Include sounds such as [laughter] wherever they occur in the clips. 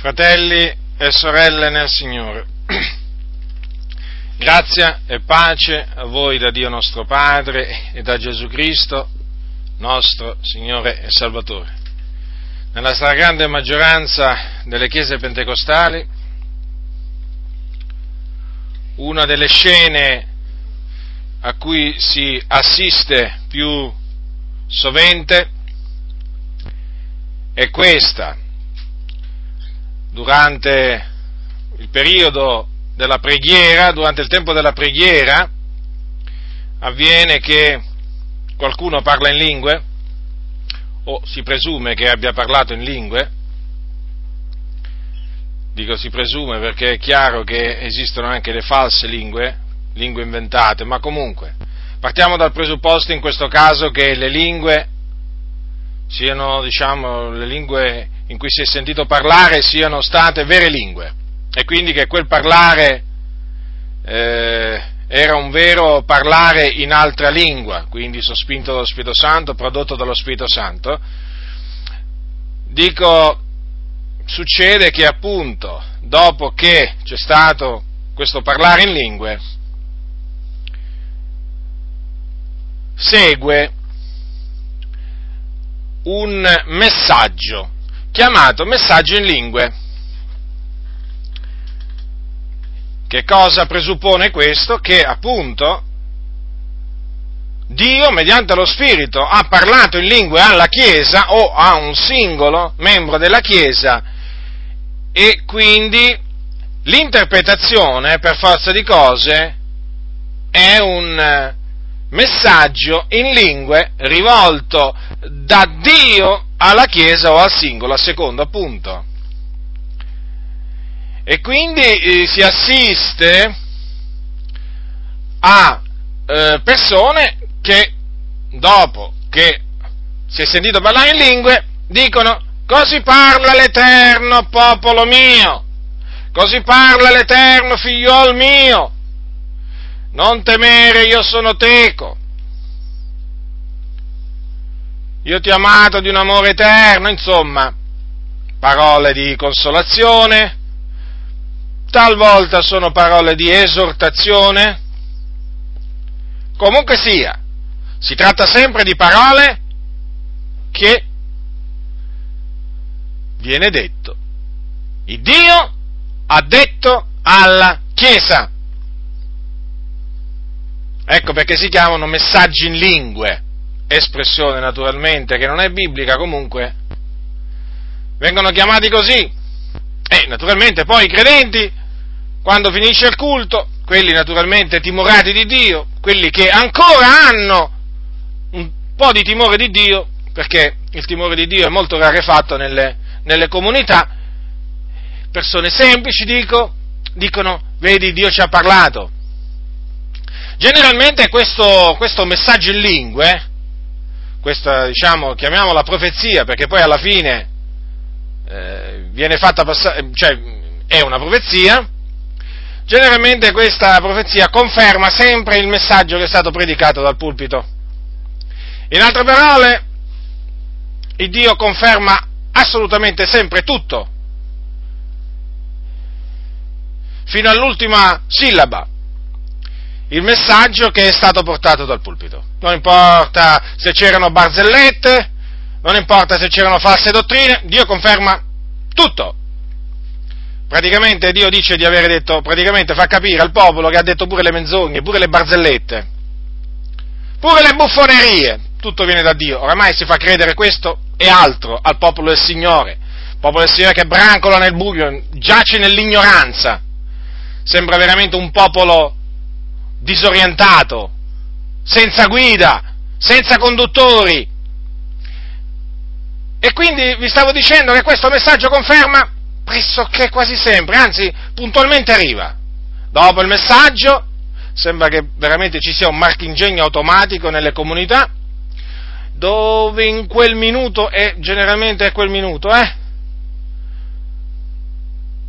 Fratelli e sorelle nel Signore, [clears throat] grazia e pace a voi da Dio nostro Padre e da Gesù Cristo, nostro Signore e Salvatore. Nella stragrande maggioranza delle chiese pentecostali, una delle scene a cui si assiste più sovente è questa. Durante il periodo della preghiera, durante il tempo della preghiera, avviene che qualcuno parla in lingue, o si presume che abbia parlato in lingue, dico si presume perché è chiaro che esistono anche le false lingue, lingue inventate, ma comunque partiamo dal presupposto in questo caso che le lingue siano, diciamo, le lingue in cui si è sentito parlare siano state vere lingue. E quindi che quel parlare eh, era un vero parlare in altra lingua, quindi sospinto dallo Spirito Santo, prodotto dallo Spirito Santo, dico, succede che appunto dopo che c'è stato questo parlare in lingue, segue un messaggio chiamato messaggio in lingue. Che cosa presuppone questo? Che appunto Dio, mediante lo Spirito, ha parlato in lingue alla Chiesa o a un singolo membro della Chiesa e quindi l'interpretazione, per forza di cose, è un messaggio in lingue rivolto da Dio alla Chiesa o al singolo, a secondo appunto. E quindi eh, si assiste a eh, persone che dopo che si è sentito parlare in lingue dicono così parla l'Eterno popolo mio, così parla l'Eterno figliol mio, non temere, io sono teco. Io ti ho amato di un amore eterno, insomma, parole di consolazione, talvolta sono parole di esortazione. Comunque sia, si tratta sempre di parole che viene detto. Il Dio ha detto alla Chiesa. Ecco perché si chiamano messaggi in lingue, espressione naturalmente che non è biblica comunque, vengono chiamati così. E naturalmente poi i credenti, quando finisce il culto, quelli naturalmente timorati di Dio, quelli che ancora hanno un po' di timore di Dio, perché il timore di Dio è molto rarefatto nelle, nelle comunità, persone semplici dico, dicono, vedi Dio ci ha parlato, Generalmente questo, questo messaggio in lingue, questa, diciamo, chiamiamola profezia, perché poi alla fine eh, viene fatta passare, cioè è una profezia, generalmente questa profezia conferma sempre il messaggio che è stato predicato dal pulpito. In altre parole, il Dio conferma assolutamente sempre tutto, fino all'ultima sillaba il messaggio che è stato portato dal pulpito. Non importa se c'erano barzellette, non importa se c'erano false dottrine, Dio conferma tutto. Praticamente Dio dice di aver detto, praticamente fa capire al popolo che ha detto pure le menzogne, pure le barzellette, pure le buffonerie, tutto viene da Dio. Oramai si fa credere questo e altro al popolo del Signore, il popolo del Signore che brancola nel buio, giace nell'ignoranza, sembra veramente un popolo disorientato, senza guida, senza conduttori. E quindi vi stavo dicendo che questo messaggio conferma pressoché quasi sempre, anzi puntualmente arriva. Dopo il messaggio sembra che veramente ci sia un marchingegno automatico nelle comunità dove in quel minuto, e generalmente è quel minuto, eh?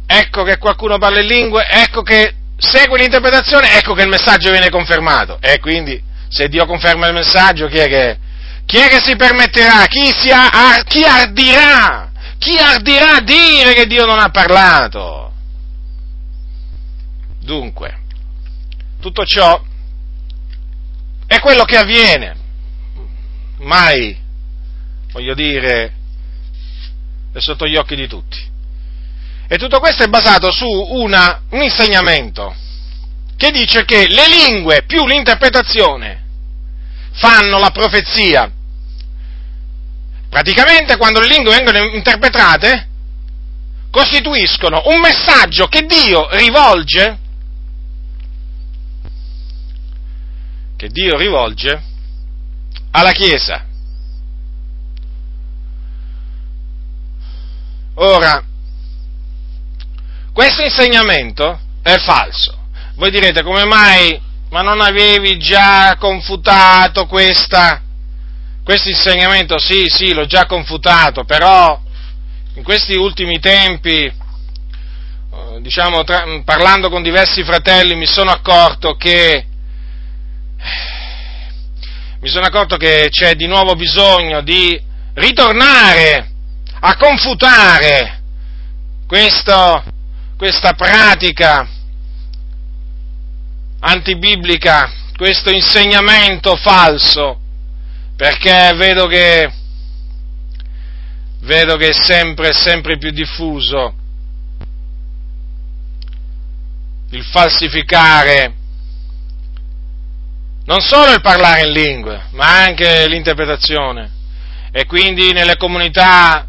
Ecco che qualcuno parla in lingue, ecco che segue l'interpretazione, ecco che il messaggio viene confermato. E quindi, se Dio conferma il messaggio, chi è che, chi è che si permetterà? Chi, si ha, chi ardirà? Chi ardirà a dire che Dio non ha parlato? Dunque, tutto ciò è quello che avviene. Mai, voglio dire, è sotto gli occhi di tutti. E tutto questo è basato su una, un insegnamento che dice che le lingue più l'interpretazione fanno la profezia. Praticamente quando le lingue vengono interpretate costituiscono un messaggio che Dio rivolge che Dio rivolge alla Chiesa. Ora, questo insegnamento è falso. Voi direte come mai, ma non avevi già confutato questa, questo insegnamento? Sì, sì, l'ho già confutato, però in questi ultimi tempi, eh, diciamo, tra, parlando con diversi fratelli, mi sono accorto che mi sono accorto che c'è di nuovo bisogno di ritornare a confutare questo, questa pratica antibiblica, questo insegnamento falso, perché vedo che, vedo che è sempre, sempre più diffuso il falsificare non solo il parlare in lingue, ma anche l'interpretazione. E quindi nelle comunità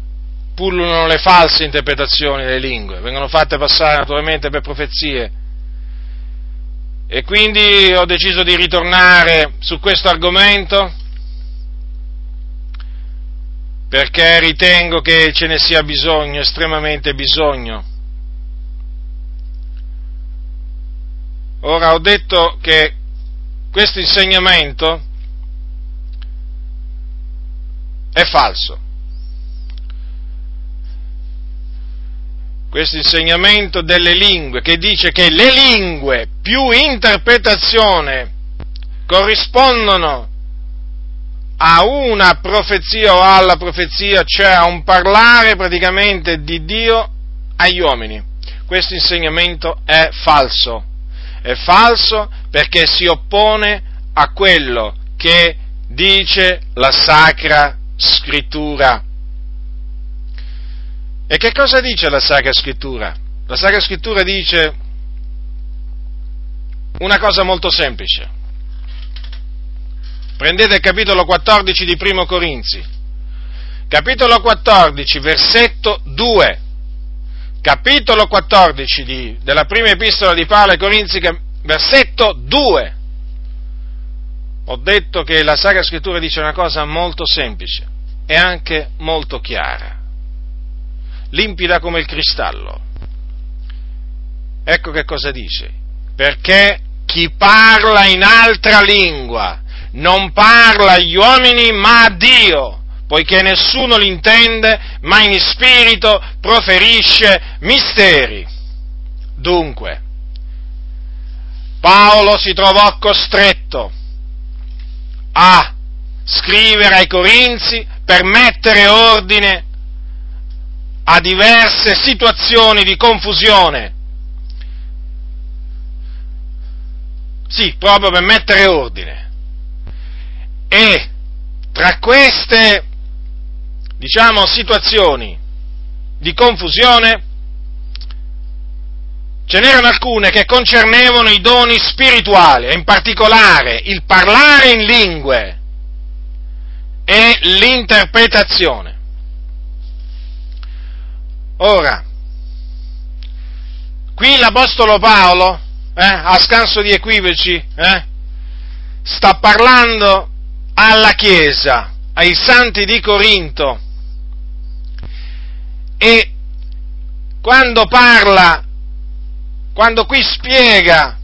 pullulano le false interpretazioni delle lingue, vengono fatte passare naturalmente per profezie. E quindi ho deciso di ritornare su questo argomento perché ritengo che ce ne sia bisogno, estremamente bisogno. Ora ho detto che questo insegnamento è falso. Questo insegnamento delle lingue che dice che le lingue più interpretazione corrispondono a una profezia o alla profezia, cioè a un parlare praticamente di Dio agli uomini. Questo insegnamento è falso è falso perché si oppone a quello che dice la Sacra Scrittura. E che cosa dice la Sacra Scrittura? La Sacra Scrittura dice una cosa molto semplice. Prendete il capitolo 14 di Primo Corinzi, capitolo 14, versetto 2 capitolo 14 di, della prima epistola di Paolo ai Corinzi, versetto 2. Ho detto che la Sacra Scrittura dice una cosa molto semplice e anche molto chiara, limpida come il cristallo. Ecco che cosa dice. Perché chi parla in altra lingua non parla agli uomini ma a Dio poiché nessuno l'intende, ma in spirito proferisce misteri. Dunque, Paolo si trovò costretto a scrivere ai Corinzi per mettere ordine a diverse situazioni di confusione. Sì, proprio per mettere ordine. E tra queste diciamo, situazioni di confusione, ce n'erano alcune che concernevano i doni spirituali, e in particolare il parlare in lingue e l'interpretazione. Ora, qui l'Apostolo Paolo, eh, a scanso di equivoci, eh, sta parlando alla Chiesa, ai santi di Corinto, e quando parla, quando qui spiega,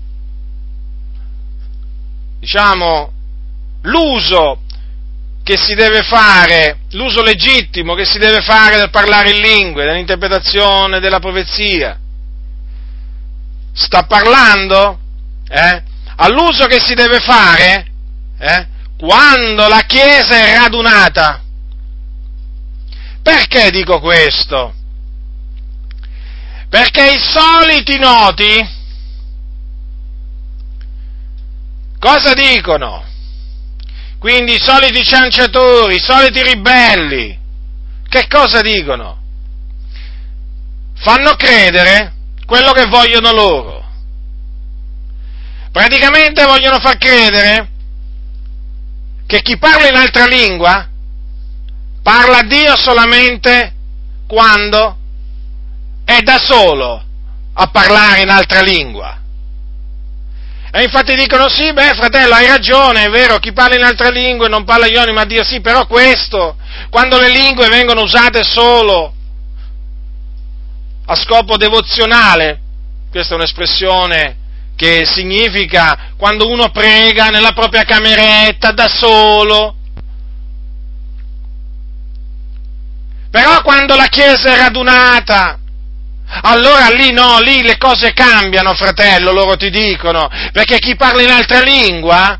diciamo, l'uso che si deve fare, l'uso legittimo che si deve fare del parlare in lingue, dell'interpretazione della profezia, sta parlando eh, all'uso che si deve fare eh, quando la Chiesa è radunata Perché dico questo? Perché i soliti noti cosa dicono? Quindi i soliti cianciatori, i soliti ribelli, che cosa dicono? Fanno credere quello che vogliono loro. Praticamente vogliono far credere che chi parla in altra lingua parla a Dio solamente quando è da solo a parlare in altra lingua. E infatti dicono sì, beh fratello, hai ragione, è vero, chi parla in altre lingue non parla io, ma Dio sì, però questo, quando le lingue vengono usate solo a scopo devozionale, questa è un'espressione che significa quando uno prega nella propria cameretta da solo, però quando la Chiesa è radunata, allora lì no, lì le cose cambiano, fratello, loro ti dicono, perché chi parla in altra lingua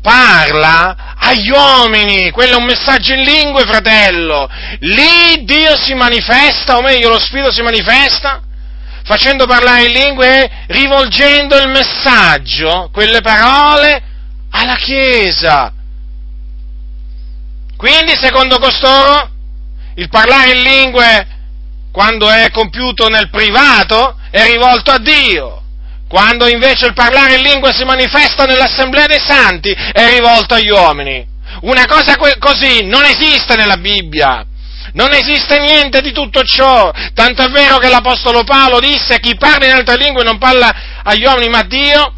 parla agli uomini, quello è un messaggio in lingue, fratello. Lì Dio si manifesta, o meglio lo Spirito si manifesta, facendo parlare in lingue e rivolgendo il messaggio, quelle parole, alla Chiesa. Quindi, secondo costoro, il parlare in lingue quando è compiuto nel privato, è rivolto a Dio. Quando invece il parlare in lingua si manifesta nell'assemblea dei santi, è rivolto agli uomini. Una cosa così non esiste nella Bibbia. Non esiste niente di tutto ciò, tanto è vero che l'Apostolo Paolo disse chi parla in altre lingue non parla agli uomini ma a Dio,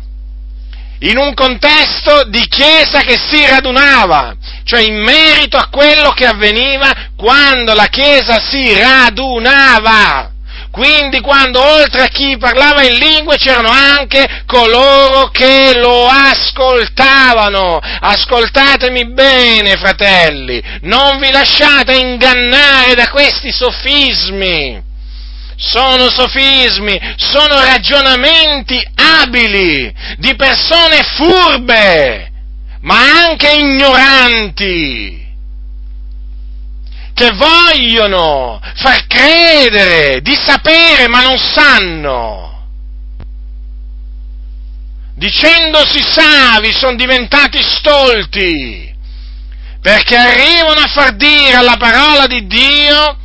in un contesto di chiesa che si radunava, cioè in merito a quello che avveniva quando la chiesa si radunava. Quindi quando oltre a chi parlava in lingue c'erano anche coloro che lo ascoltavano. Ascoltatemi bene, fratelli, non vi lasciate ingannare da questi sofismi sono sofismi, sono ragionamenti abili di persone furbe, ma anche ignoranti, che vogliono far credere di sapere ma non sanno. Dicendosi savi sono diventati stolti, perché arrivano a far dire alla parola di Dio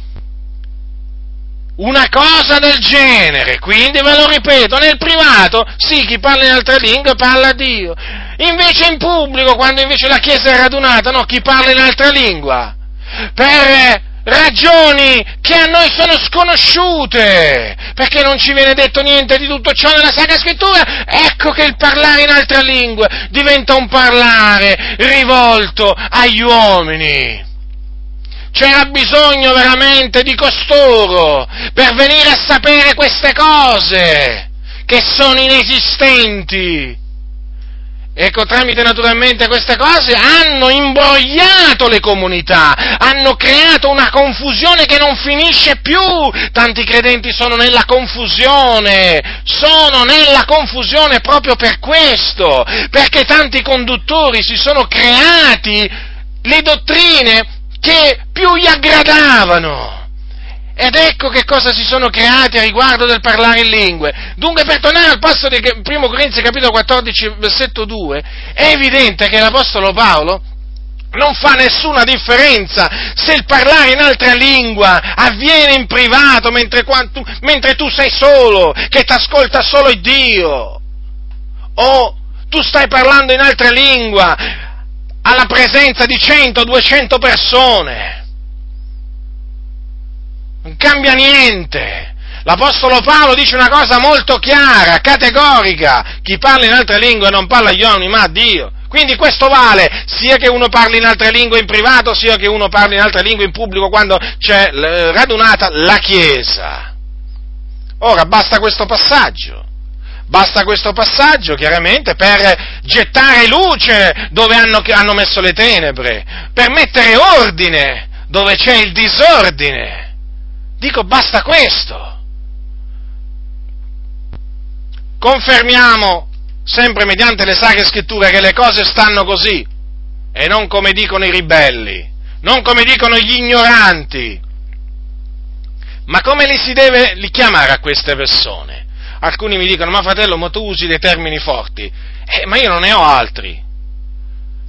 una cosa del genere, quindi ve lo ripeto, nel privato sì, chi parla in altre lingue parla a Dio, invece in pubblico, quando invece la Chiesa è radunata, no, chi parla in altra lingua, per ragioni che a noi sono sconosciute, perché non ci viene detto niente di tutto ciò nella Sacra Scrittura, ecco che il parlare in altre lingue diventa un parlare rivolto agli uomini. C'era bisogno veramente di costoro per venire a sapere queste cose che sono inesistenti. Ecco, tramite naturalmente queste cose hanno imbrogliato le comunità, hanno creato una confusione che non finisce più. Tanti credenti sono nella confusione, sono nella confusione proprio per questo, perché tanti conduttori si sono creati le dottrine che più gli aggradavano. Ed ecco che cosa si sono creati a riguardo del parlare in lingue. Dunque, per tornare al passo di 1 Corinzi capitolo 14, versetto 2, è evidente che l'Apostolo Paolo non fa nessuna differenza se il parlare in altra lingua avviene in privato mentre, tu, mentre tu sei solo, che ti ascolta solo Dio, o tu stai parlando in altra lingua alla presenza di 100-200 persone. Non cambia niente. L'Apostolo Paolo dice una cosa molto chiara, categorica. Chi parla in altre lingue non parla agli uomini, ma a Dio. Quindi questo vale sia che uno parli in altre lingue in privato, sia che uno parli in altre lingue in pubblico quando c'è radunata la Chiesa. Ora basta questo passaggio. Basta questo passaggio, chiaramente, per gettare luce dove hanno, hanno messo le tenebre, per mettere ordine dove c'è il disordine. Dico, basta questo. Confermiamo, sempre mediante le sacre scritture, che le cose stanno così, e non come dicono i ribelli. non come dicono gli ignoranti. Ma come li si deve li chiamare a queste persone? Alcuni mi dicono, ma fratello, ma tu usi dei termini forti. Eh, ma io non ne ho altri.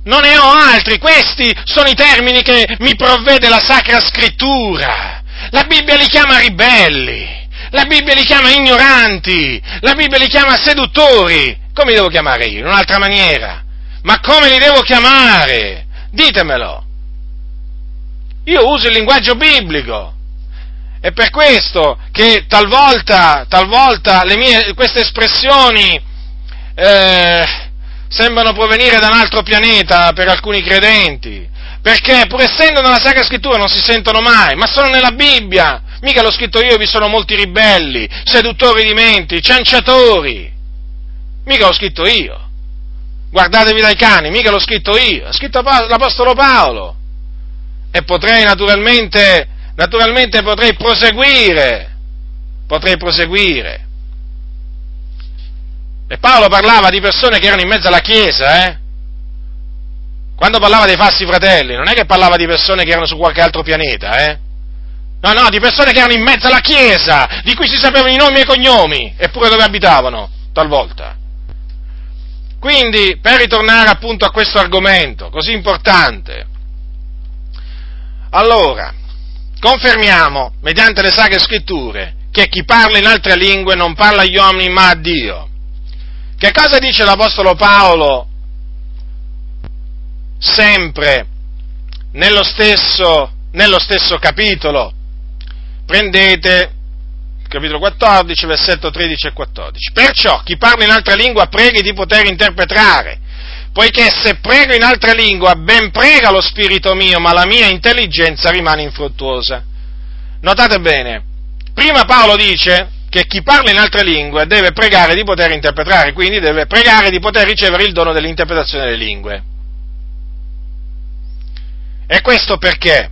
Non ne ho altri, questi sono i termini che mi provvede la Sacra Scrittura. La Bibbia li chiama ribelli, la Bibbia li chiama ignoranti, la Bibbia li chiama seduttori. Come li devo chiamare io? In un'altra maniera. Ma come li devo chiamare? Ditemelo. Io uso il linguaggio biblico. È per questo che talvolta, talvolta mie, queste espressioni eh, sembrano provenire da un altro pianeta per alcuni credenti, perché pur essendo nella Sacra Scrittura non si sentono mai, ma sono nella Bibbia. Mica l'ho scritto io, vi sono molti ribelli, seduttori di menti, cianciatori. Mica l'ho scritto io. Guardatevi dai cani, mica l'ho scritto io, ha scritto l'Apostolo Paolo. E potrei naturalmente, naturalmente potrei proseguire, potrei proseguire. E Paolo parlava di persone che erano in mezzo alla Chiesa, eh? Quando parlava dei falsi fratelli, non è che parlava di persone che erano su qualche altro pianeta, eh? No, no, di persone che erano in mezzo alla Chiesa, di cui si sapevano i nomi e i cognomi, eppure dove abitavano, talvolta. Quindi, per ritornare appunto a questo argomento così importante, allora, confermiamo, mediante le sacre scritture, che chi parla in altre lingue non parla agli uomini ma a Dio, che cosa dice l'Apostolo Paolo sempre nello stesso, nello stesso capitolo? Prendete capitolo 14, versetto 13 e 14. Perciò chi parla in altra lingua preghi di poter interpretare, poiché se prego in altra lingua ben prega lo spirito mio, ma la mia intelligenza rimane infruttuosa. Notate bene, prima Paolo dice che chi parla in altre lingue deve pregare di poter interpretare, quindi deve pregare di poter ricevere il dono dell'interpretazione delle lingue. E questo perché?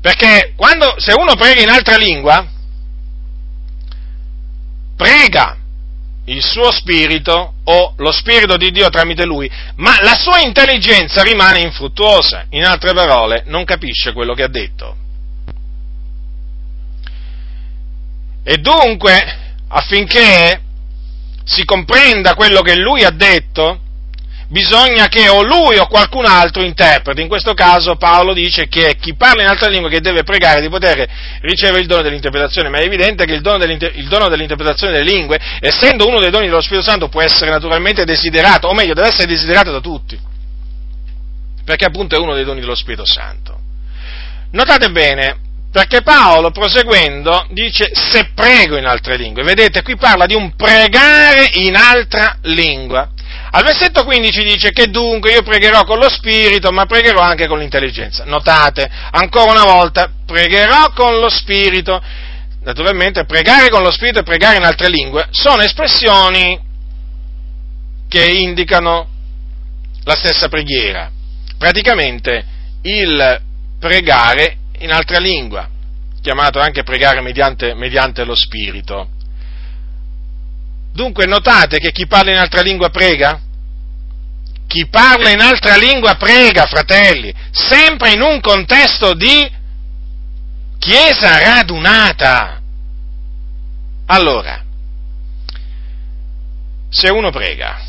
Perché quando, se uno prega in altra lingua, prega il suo spirito o lo spirito di Dio tramite lui, ma la sua intelligenza rimane infruttuosa, in altre parole non capisce quello che ha detto. E dunque, affinché si comprenda quello che lui ha detto, bisogna che o lui o qualcun altro interpreti. In questo caso Paolo dice che chi parla in altra lingua che deve pregare di poter ricevere il dono dell'interpretazione, ma è evidente che il dono, il dono dell'interpretazione delle lingue, essendo uno dei doni dello Spirito Santo, può essere naturalmente desiderato, o meglio, deve essere desiderato da tutti, perché appunto è uno dei doni dello Spirito Santo. Notate bene, perché Paolo, proseguendo, dice se prego in altre lingue. Vedete, qui parla di un pregare in altra lingua. Al versetto 15 dice che dunque io pregherò con lo spirito, ma pregherò anche con l'intelligenza. Notate, ancora una volta, pregherò con lo spirito. Naturalmente, pregare con lo spirito e pregare in altre lingue sono espressioni che indicano la stessa preghiera. Praticamente il pregare in altra lingua, chiamato anche pregare mediante, mediante lo Spirito. Dunque notate che chi parla in altra lingua prega? Chi parla in altra lingua prega, fratelli, sempre in un contesto di chiesa radunata. Allora, se uno prega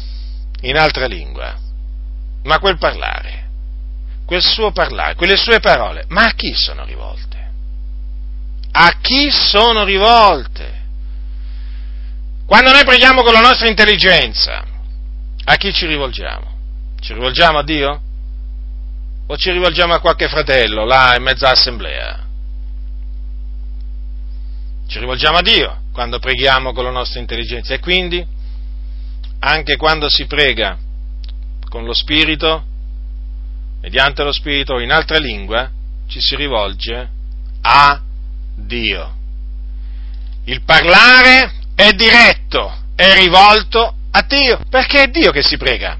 in altra lingua, ma quel parlare quel suo parlare, quelle sue parole, ma a chi sono rivolte? A chi sono rivolte? Quando noi preghiamo con la nostra intelligenza, a chi ci rivolgiamo? Ci rivolgiamo a Dio? O ci rivolgiamo a qualche fratello là in mezza assemblea? Ci rivolgiamo a Dio quando preghiamo con la nostra intelligenza e quindi anche quando si prega con lo Spirito mediante lo Spirito in altra lingua, ci si rivolge a Dio. Il parlare è diretto, è rivolto a Dio, perché è Dio che si prega.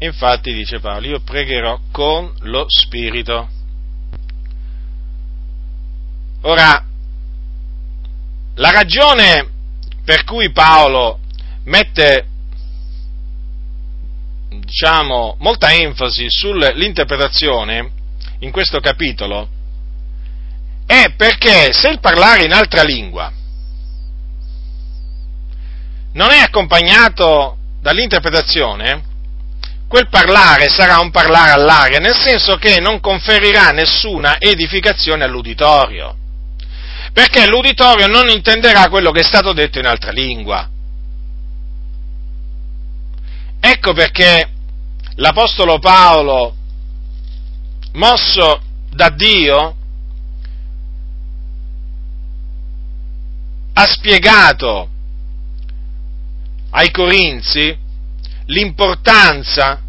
Infatti, dice Paolo, io pregherò con lo Spirito. Ora, la ragione per cui Paolo mette diciamo, molta enfasi sull'interpretazione in questo capitolo è perché se il parlare in altra lingua non è accompagnato dall'interpretazione, quel parlare sarà un parlare all'aria, nel senso che non conferirà nessuna edificazione all'uditorio, perché l'uditorio non intenderà quello che è stato detto in altra lingua. Ecco perché l'Apostolo Paolo, mosso da Dio, ha spiegato ai Corinzi l'importanza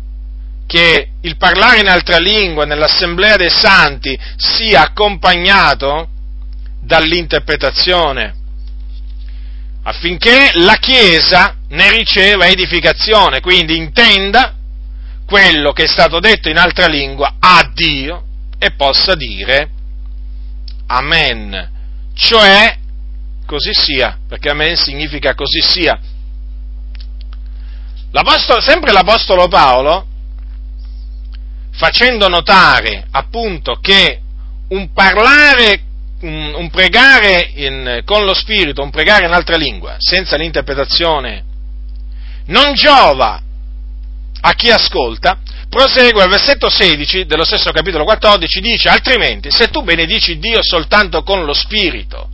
che il parlare in altra lingua nell'assemblea dei santi sia accompagnato dall'interpretazione, affinché la Chiesa ne riceva edificazione, quindi intenda quello che è stato detto in altra lingua a Dio e possa dire Amen, cioè così sia, perché Amen significa così sia. L'apostolo, sempre l'Apostolo Paolo, facendo notare appunto che un parlare, un, un pregare in, con lo Spirito, un pregare in altra lingua, senza l'interpretazione, non giova a chi ascolta, prosegue al versetto 16 dello stesso capitolo 14, dice, altrimenti se tu benedici Dio soltanto con lo Spirito,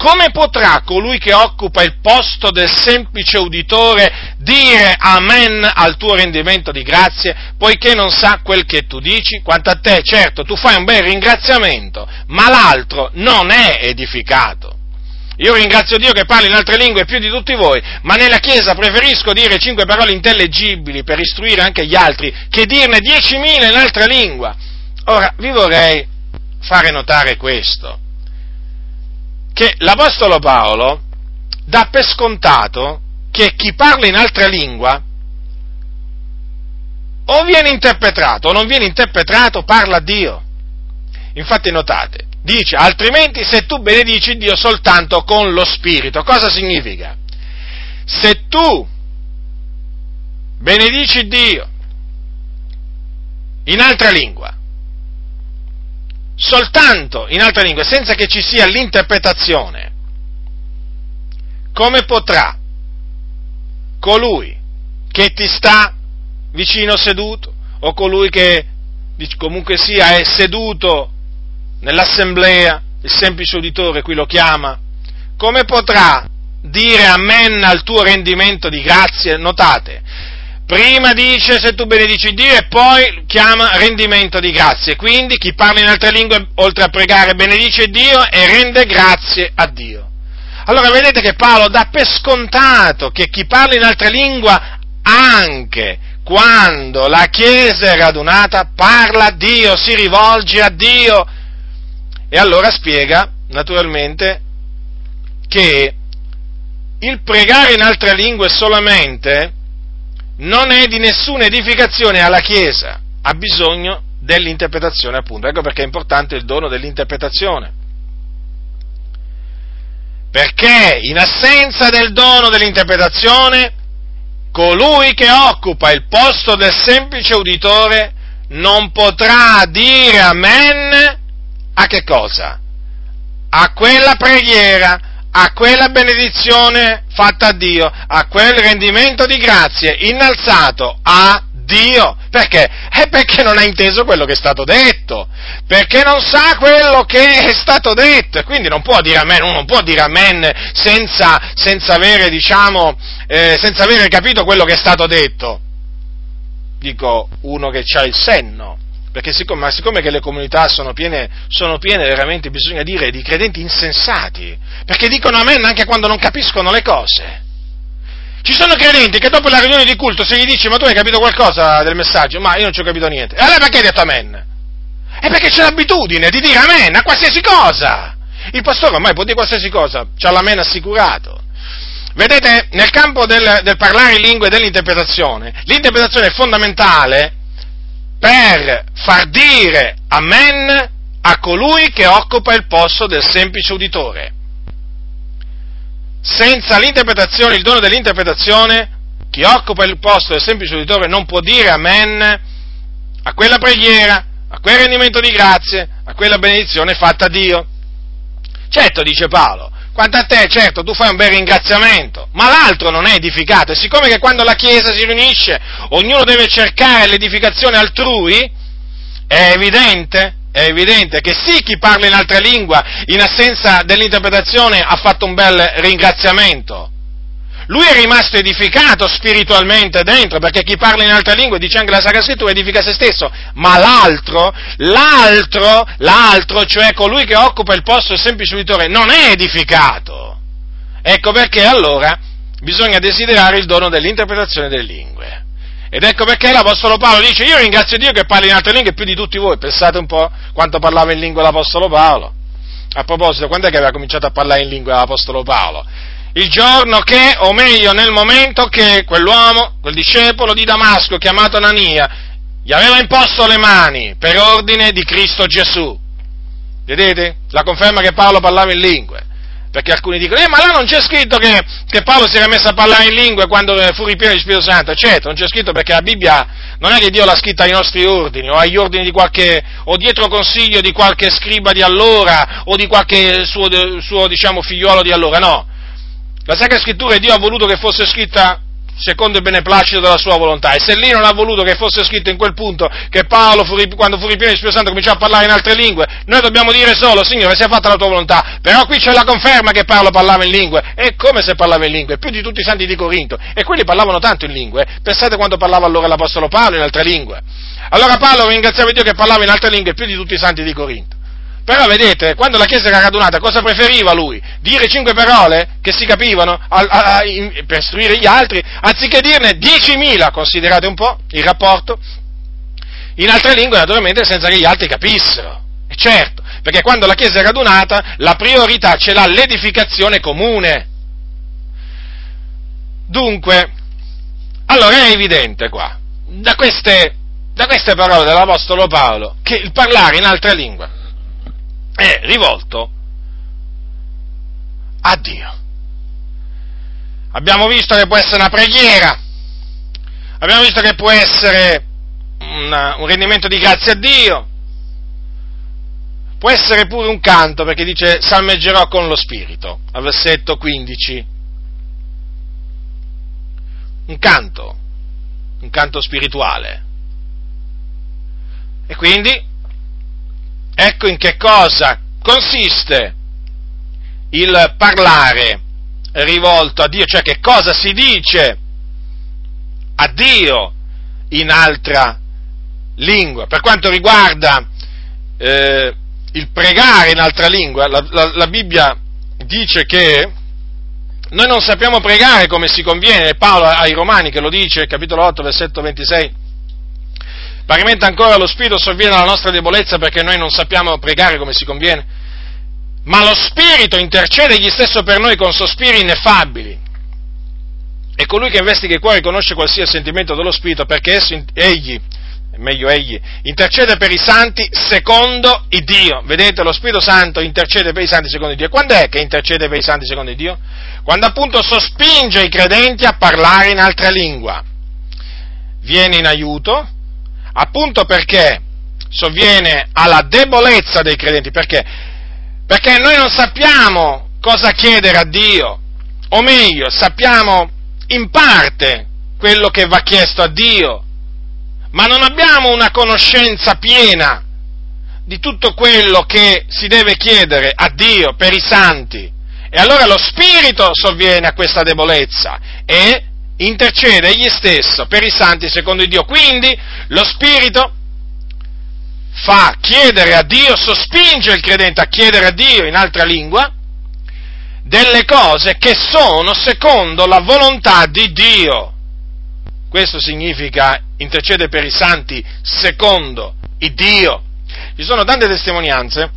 come potrà colui che occupa il posto del semplice uditore dire amen al tuo rendimento di grazie, poiché non sa quel che tu dici? Quanto a te, certo, tu fai un bel ringraziamento, ma l'altro non è edificato. Io ringrazio Dio che parla in altre lingue più di tutti voi, ma nella Chiesa preferisco dire cinque parole intellegibili per istruire anche gli altri che dirne diecimila in altra lingua. Ora, vi vorrei fare notare questo che l'Apostolo Paolo dà per scontato che chi parla in altra lingua o viene interpretato o non viene interpretato, parla a Dio. Infatti notate, dice, altrimenti se tu benedici Dio soltanto con lo Spirito, cosa significa? Se tu benedici Dio in altra lingua, soltanto in altre lingue, senza che ci sia l'interpretazione, come potrà colui che ti sta vicino seduto o colui che comunque sia è seduto nell'assemblea, il semplice uditore qui lo chiama, come potrà dire amen al tuo rendimento di grazie? Notate, Prima dice se tu benedici Dio e poi chiama rendimento di grazie. Quindi chi parla in altre lingue, oltre a pregare, benedice Dio e rende grazie a Dio. Allora vedete che Paolo dà per scontato che chi parla in altre lingue anche quando la Chiesa è radunata parla a Dio, si rivolge a Dio. E allora spiega, naturalmente, che il pregare in altre lingue solamente non è di nessuna edificazione alla Chiesa, ha bisogno dell'interpretazione appunto. Ecco perché è importante il dono dell'interpretazione. Perché in assenza del dono dell'interpretazione, colui che occupa il posto del semplice uditore non potrà dire amen a che cosa? A quella preghiera a quella benedizione fatta a Dio, a quel rendimento di grazie innalzato a Dio. Perché? È perché non ha inteso quello che è stato detto, perché non sa quello che è stato detto e quindi non può dire amen, uno non può dire amen senza, senza, avere, diciamo, eh, senza avere capito quello che è stato detto. Dico uno che ha il senno, perché siccome, ma siccome che le comunità sono piene, sono piene veramente, bisogna dire, di credenti insensati, perché dicono amen anche quando non capiscono le cose. Ci sono credenti che dopo la riunione di culto se gli dici ma tu hai capito qualcosa del messaggio? Ma io non ci ho capito niente. E allora perché hai detto amen? È perché c'è l'abitudine di dire amen a qualsiasi cosa. Il pastore ormai può dire qualsiasi cosa, c'ha l'amen assicurato. Vedete, nel campo del, del parlare in lingue e dell'interpretazione, l'interpretazione è fondamentale per far dire amen a colui che occupa il posto del semplice uditore. Senza l'interpretazione, il dono dell'interpretazione, chi occupa il posto del semplice uditore non può dire amen a quella preghiera, a quel rendimento di grazie, a quella benedizione fatta a Dio. Certo, dice Paolo, quanto a te, certo, tu fai un bel ringraziamento, ma l'altro non è edificato. E siccome che quando la Chiesa si riunisce ognuno deve cercare l'edificazione altrui, è evidente, è evidente che sì, chi parla in altra lingua, in assenza dell'interpretazione, ha fatto un bel ringraziamento. Lui è rimasto edificato spiritualmente dentro, perché chi parla in altra lingua, dice anche la Sacra Scrittura, edifica se stesso, ma l'altro, l'altro, l'altro, cioè colui che occupa il posto del semplice uditore, non è edificato. Ecco perché allora bisogna desiderare il dono dell'interpretazione delle lingue. Ed ecco perché l'Apostolo Paolo dice, io ringrazio Dio che parli in altre lingue più di tutti voi. Pensate un po' quanto parlava in lingua l'Apostolo Paolo. A proposito, quando è che aveva cominciato a parlare in lingua l'Apostolo Paolo? Il giorno che, o meglio nel momento che quell'uomo, quel discepolo di Damasco chiamato Anania, gli aveva imposto le mani per ordine di Cristo Gesù. Vedete? La conferma che Paolo parlava in lingue. Perché alcuni dicono, eh, ma là non c'è scritto che, che, Paolo si era messo a parlare in lingue quando fu ripieno di Spirito Santo. Certo, non c'è scritto perché la Bibbia non è che Dio l'ha scritta ai nostri ordini, o agli ordini di qualche, o dietro consiglio di qualche scriba di allora, o di qualche suo, suo diciamo, figliuolo di allora, no. La Sacra Scrittura Dio ha voluto che fosse scritta secondo il beneplacito della sua volontà. E se lì non ha voluto che fosse scritto in quel punto che Paolo, fu, quando fu ripieno di Spirito Santo, cominciò a parlare in altre lingue, noi dobbiamo dire solo, Signore, sia fatta la tua volontà. Però qui c'è la conferma che Paolo parlava in lingue. E come se parlava in lingue? Più di tutti i santi di Corinto. E quelli parlavano tanto in lingue. Pensate quando parlava allora l'Apostolo Paolo in altre lingue. Allora Paolo ringraziava Dio che parlava in altre lingue più di tutti i santi di Corinto. Però vedete, quando la Chiesa era radunata, cosa preferiva lui? Dire cinque parole che si capivano a, a, a, per istruire gli altri, anziché dirne diecimila, considerate un po' il rapporto, in altre lingue naturalmente senza che gli altri capissero. E certo, perché quando la Chiesa è radunata, la priorità ce l'ha l'edificazione comune. Dunque, allora è evidente qua, da queste, da queste parole dell'Apostolo Paolo, che il parlare in altre lingue è rivolto a Dio. Abbiamo visto che può essere una preghiera, abbiamo visto che può essere una, un rendimento di grazia a Dio, può essere pure un canto, perché dice salmeggerò con lo spirito, al versetto 15. Un canto, un canto spirituale. E quindi Ecco in che cosa consiste il parlare rivolto a Dio, cioè che cosa si dice a Dio in altra lingua. Per quanto riguarda eh, il pregare in altra lingua, la, la, la Bibbia dice che noi non sappiamo pregare come si conviene, Paolo ai Romani che lo dice, capitolo 8, versetto 26, Parimenti ancora lo Spirito sovviene alla nostra debolezza perché noi non sappiamo pregare come si conviene. Ma lo Spirito intercede egli stesso per noi con sospiri ineffabili. E colui che investiga i cuori conosce qualsiasi sentimento dello Spirito perché esso, egli, meglio egli, intercede per i santi secondo il Dio. Vedete, lo Spirito Santo intercede per i santi secondo il Dio. Quando è che intercede per i santi secondo il Dio? Quando appunto sospinge i credenti a parlare in altra lingua. Viene in aiuto appunto perché sovviene alla debolezza dei credenti, perché? Perché noi non sappiamo cosa chiedere a Dio, o meglio, sappiamo in parte quello che va chiesto a Dio, ma non abbiamo una conoscenza piena di tutto quello che si deve chiedere a Dio per i santi. E allora lo Spirito sovviene a questa debolezza e intercede egli stesso per i santi secondo Dio. Quindi lo Spirito fa chiedere a Dio, sospinge il credente a chiedere a Dio in altra lingua delle cose che sono secondo la volontà di Dio. Questo significa intercede per i santi secondo il Dio. Ci sono tante testimonianze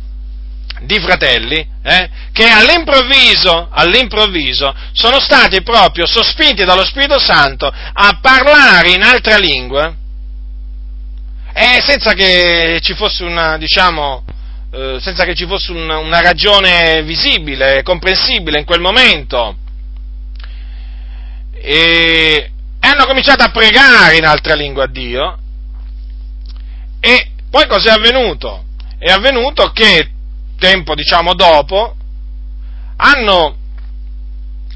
di fratelli eh, che all'improvviso, all'improvviso sono stati proprio sospinti dallo Spirito Santo a parlare in altra lingua e senza che ci fosse una, diciamo, eh, senza che ci fosse una, una ragione visibile, comprensibile in quel momento. E hanno cominciato a pregare in altra lingua a Dio e poi cos'è avvenuto? È avvenuto che tempo diciamo dopo hanno,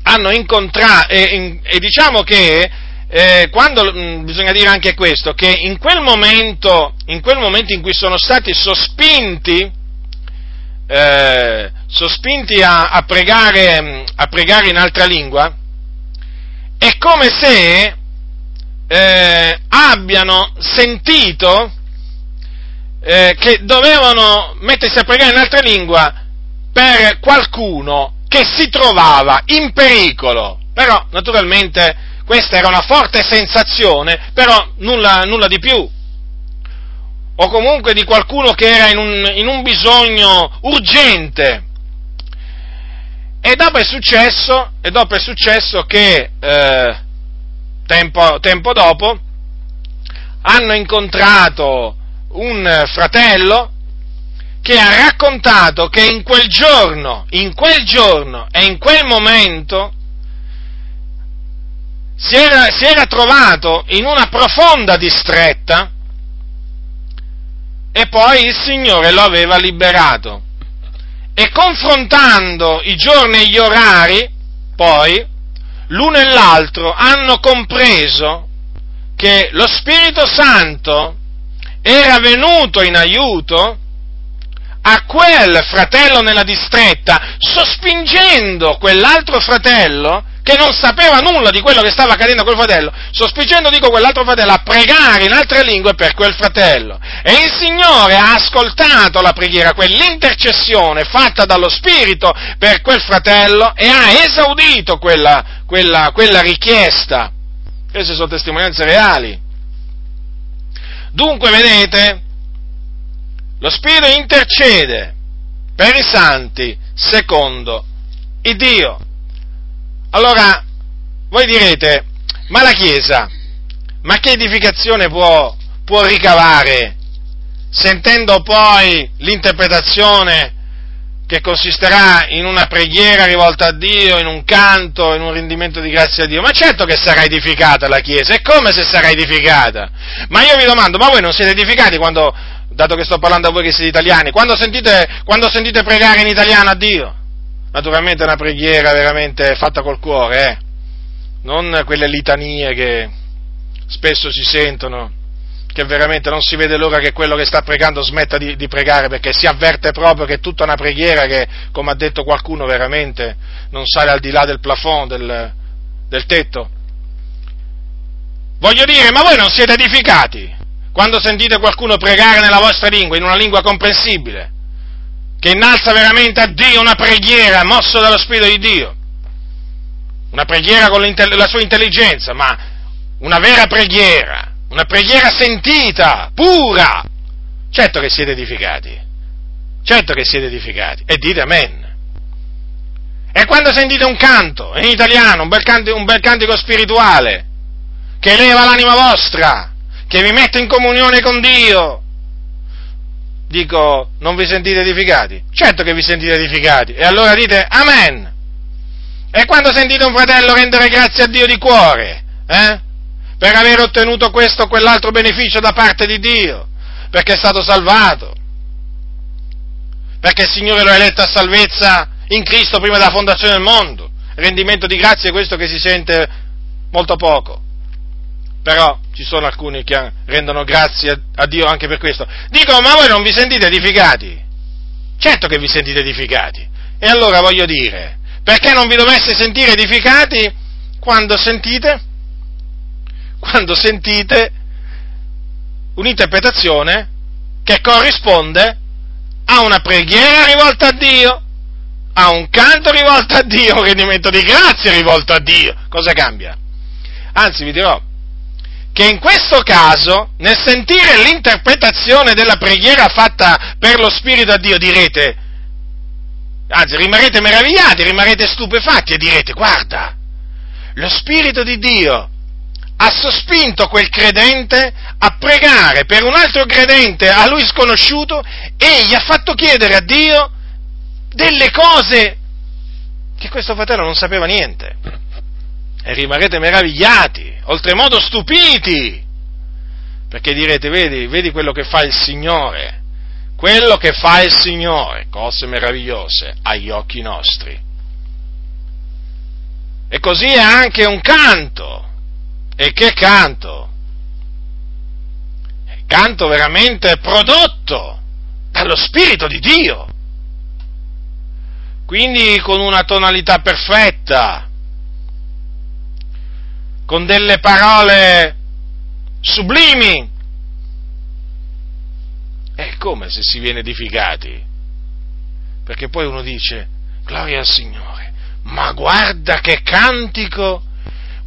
hanno incontrato e, e, diciamo che eh, quando mh, mm, bisogna dire anche questo, che in quel momento in, quel momento in cui sono stati sospinti eh, sospinti a, a, pregare, a, pregare, in altra lingua, è come se eh, abbiano sentito eh, che dovevano mettersi a pregare in altra lingua per qualcuno che si trovava in pericolo. Però, naturalmente, questa era una forte sensazione, però nulla, nulla di più o comunque di qualcuno che era in un, in un bisogno urgente. E dopo è successo, dopo è successo che eh, tempo, tempo dopo hanno incontrato un fratello che ha raccontato che in quel giorno, in quel giorno e in quel momento si era, si era trovato in una profonda distretta e poi il Signore lo aveva liberato. E confrontando i giorni e gli orari, poi, l'uno e l'altro hanno compreso che lo Spirito Santo era venuto in aiuto a quel fratello nella distretta, sospingendo quell'altro fratello che non sapeva nulla di quello che stava accadendo a quel fratello, sospicendo, dico, quell'altro fratello a pregare in altre lingue per quel fratello. E il Signore ha ascoltato la preghiera, quell'intercessione fatta dallo Spirito per quel fratello e ha esaudito quella, quella, quella richiesta. Queste sono testimonianze reali. Dunque, vedete, lo Spirito intercede per i santi secondo il Dio. Allora, voi direte, ma la Chiesa, ma che edificazione può, può ricavare sentendo poi l'interpretazione che consisterà in una preghiera rivolta a Dio, in un canto, in un rendimento di grazia a Dio. Ma certo che sarà edificata la Chiesa, è come se sarà edificata. Ma io vi domando, ma voi non siete edificati quando, dato che sto parlando a voi che siete italiani, quando sentite, quando sentite pregare in italiano a Dio? naturalmente è una preghiera veramente fatta col cuore, eh? non quelle litanie che spesso si sentono, che veramente non si vede l'ora che quello che sta pregando smetta di, di, pregare perché si avverte proprio che è tutta una preghiera che, come ha detto qualcuno, veramente non sale al di là del plafond, del, del tetto. Voglio dire, ma voi non siete edificati quando sentite qualcuno pregare nella vostra lingua, in una lingua comprensibile? che innalza veramente a Dio una preghiera mosso dallo Spirito di Dio, una preghiera con la sua intelligenza, ma una vera preghiera, una preghiera sentita, pura. Certo che siete edificati, certo che siete edificati, e dite amen. E quando sentite un canto, in italiano, un bel, cantico, un bel cantico spirituale, che eleva l'anima vostra, che vi mette in comunione con Dio, dico, non vi sentite edificati? Certo che vi sentite edificati. E allora dite Amen. E quando sentite un fratello rendere grazie a Dio di cuore, eh? Per aver ottenuto questo o quell'altro beneficio da parte di Dio, perché è stato salvato, perché il Signore lo ha eletto a salvezza in Cristo prima della fondazione del mondo. Rendimento di grazie è questo che si sente molto poco però ci sono alcuni che rendono grazie a Dio anche per questo. Dicono, ma voi non vi sentite edificati? Certo che vi sentite edificati. E allora voglio dire, perché non vi doveste sentire edificati quando sentite? Quando sentite un'interpretazione che corrisponde a una preghiera rivolta a Dio, a un canto rivolto a Dio, un rendimento di grazie rivolto a Dio. Cosa cambia? Anzi, vi dirò, che in questo caso, nel sentire l'interpretazione della preghiera fatta per lo Spirito a Dio, direte, anzi rimarrete meravigliati, rimarrete stupefatti e direte, guarda, lo Spirito di Dio ha sospinto quel credente a pregare per un altro credente a lui sconosciuto e gli ha fatto chiedere a Dio delle cose che questo fratello non sapeva niente. e rimarrete meravigliati, oltremodo stupiti, perché direte, vedi, vedi quello che fa il Signore, quello che fa il Signore, cose meravigliose agli occhi nostri. E così è anche un canto. E che canto? Canto veramente prodotto dallo Spirito di Dio. Quindi con una tonalità perfetta, con delle parole sublimi. È come se si viene edificati. Perché poi uno dice, gloria al Signore, ma guarda che cantico,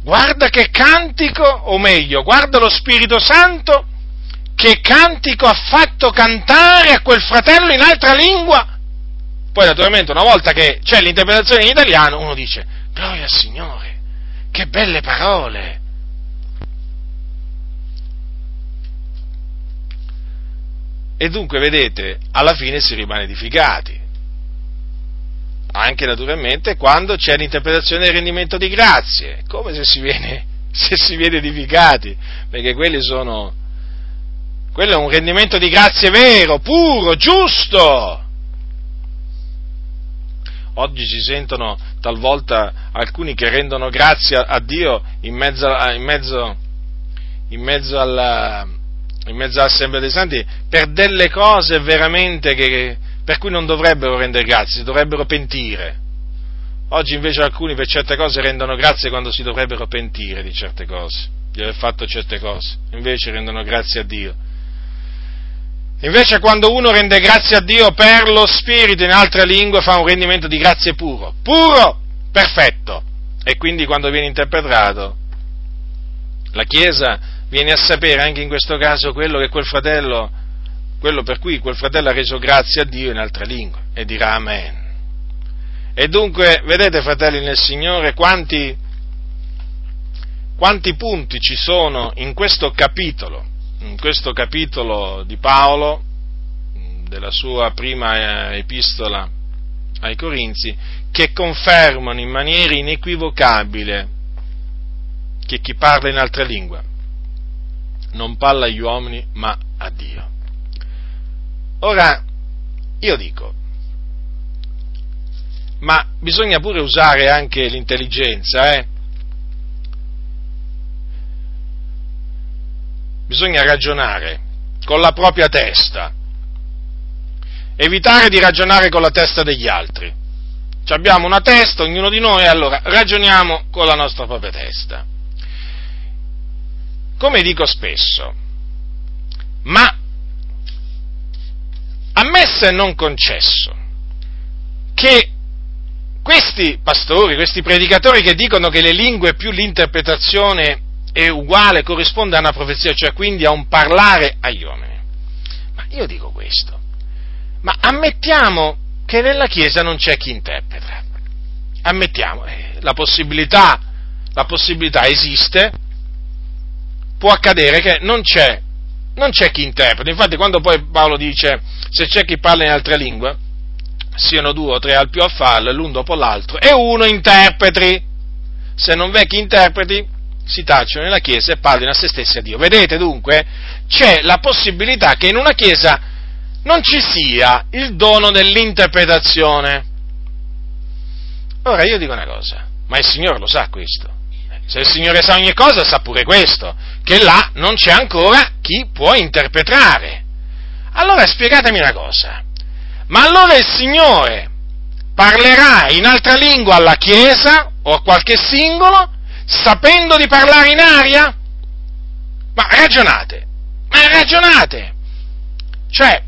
guarda che cantico, o meglio, guarda lo Spirito Santo, che cantico ha fatto cantare a quel fratello in altra lingua. Poi naturalmente una volta che c'è l'interpretazione in italiano, uno dice, gloria al Signore che belle parole! E dunque, vedete, alla fine si rimane edificati. Anche naturalmente quando c'è l'interpretazione del rendimento di grazie, come se si viene, [laughs] se si viene edificati, perché quelli sono, quello è un rendimento di grazie vero, puro, giusto. Oggi si sentono talvolta alcuni che rendono grazie a Dio in mezzo, in mezzo, in mezzo, alla, in mezzo all'Assemblea dei Santi per delle cose veramente che, per cui non dovrebbero rendere grazie, si dovrebbero pentire. Oggi invece alcuni per certe cose rendono grazie quando si dovrebbero pentire di certe cose, di aver fatto certe cose, invece rendono grazie a Dio. Invece quando uno rende grazie a Dio per lo Spirito in altre lingue fa un rendimento di grazie puro, puro, perfetto. E quindi quando viene interpretato, la Chiesa viene a sapere anche in questo caso quello che quel fratello, quello per cui quel fratello ha reso grazie a Dio in altre lingue e dirà Amen. E dunque, vedete fratelli nel Signore, quanti, quanti punti ci sono in questo capitolo in questo capitolo di Paolo, della sua prima eh, epistola ai Corinzi, che confermano in maniera inequivocabile che chi parla in altre lingue non parla agli uomini ma a Dio. Ora, io dico, ma bisogna pure usare anche l'intelligenza, eh? bisogna ragionare con la propria testa, evitare di ragionare con la testa degli altri. Ci abbiamo una testa, ognuno di noi, allora ragioniamo con la nostra propria testa. Come dico spesso, ma ammesso e non concesso che questi pastori, questi predicatori che dicono che le lingue più l'interpretazione è uguale, corrisponde a una profezia, cioè quindi a un parlare agli uomini. Ma io dico questo, ma ammettiamo che nella Chiesa non c'è chi interpreta, ammettiamo, eh, la, possibilità, la possibilità esiste, può accadere che non c'è, non c'è chi interpreta, infatti quando poi Paolo dice se c'è chi parla in altre lingue, siano due o tre al più a farlo, l'un dopo l'altro, e uno interpreti. Se non v'è chi interpreti, si tacciono nella Chiesa e parlino a se stessi a Dio. Vedete dunque, c'è la possibilità che in una Chiesa non ci sia il dono dell'interpretazione. Ora io dico una cosa, ma il Signore lo sa questo. Se il Signore sa ogni cosa, sa pure questo, che là non c'è ancora chi può interpretare. Allora spiegatemi una cosa, ma allora il Signore parlerà in altra lingua alla Chiesa o a qualche singolo sapendo di parlare in aria? Ma ragionate, ma ragionate! Cioè,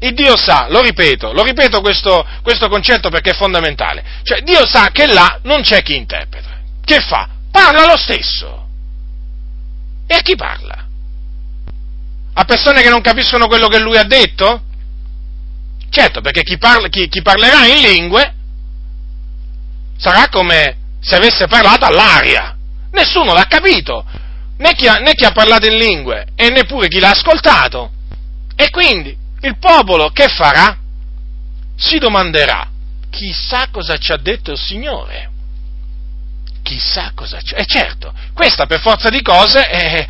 il Dio sa, lo ripeto, lo ripeto questo, questo concetto perché è fondamentale, cioè Dio sa che là non c'è chi interpreta. Che fa? Parla lo stesso. E a chi parla? A persone che non capiscono quello che lui ha detto? Certo, perché chi, parla, chi, chi parlerà in lingue sarà come se avesse parlato all'aria. Nessuno l'ha capito, né chi, ha, né chi ha parlato in lingue e neppure chi l'ha ascoltato. E quindi il popolo che farà? Si domanderà, chissà cosa ci ha detto il Signore. Chissà cosa c'è. E certo, questa per forza di cose è,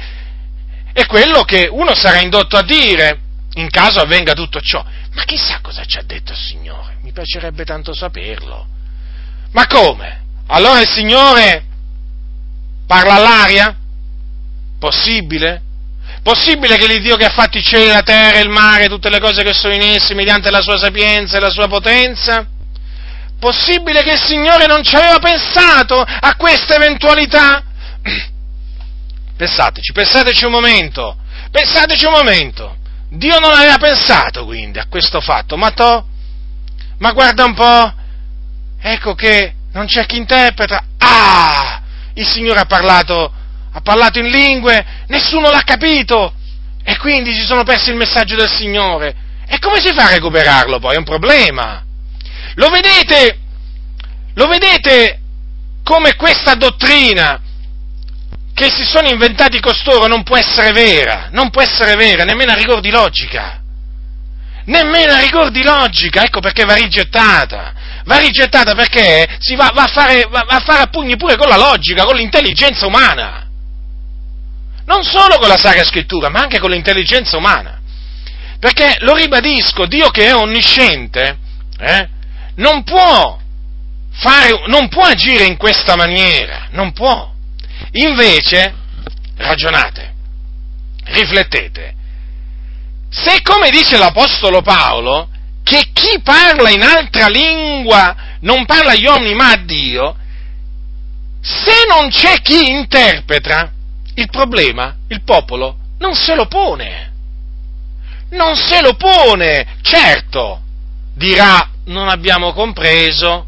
è quello che uno sarà indotto a dire in caso avvenga tutto ciò. Ma chissà cosa ci ha detto il Signore, mi piacerebbe tanto saperlo. Ma come? Allora il Signore parla all'aria? Possibile? Possibile che l'Iddio che ha fatto i cieli, la terra, il mare, tutte le cose che sono in essi, mediante la sua sapienza e la sua potenza? Possibile che il Signore non ci aveva pensato a questa eventualità? [clears throat] Pensateci, pensateci un momento, pensateci un momento. Dio non aveva pensato quindi a questo fatto, ma to, ma guarda un po', ecco che non c'è chi interpreta. Ah! Il Signore ha parlato, ha parlato in lingue, nessuno l'ha capito e quindi si sono persi il messaggio del Signore. E come si fa a recuperarlo poi? È un problema. Lo vedete? Lo vedete come questa dottrina che si sono inventati costoro non può essere vera, non può essere vera, nemmeno a rigor di logica. Nemmeno a rigor di logica, ecco perché va rigettata. Va rigettata perché si va, va, a, fare, va, va a fare a pugni pure con la logica, con l'intelligenza umana. Non solo con la Sacra Scrittura, ma anche con l'intelligenza umana. Perché, lo ribadisco, Dio che è onnisciente, eh, non può fare, non può agire in questa maniera, non può. Invece, ragionate, riflettete. Se come dice l'Apostolo Paolo, che chi parla in altra lingua non parla agli uomini ma a Dio, se non c'è chi interpreta, il problema, il popolo, non se lo pone. Non se lo pone. Certo, dirà, non abbiamo compreso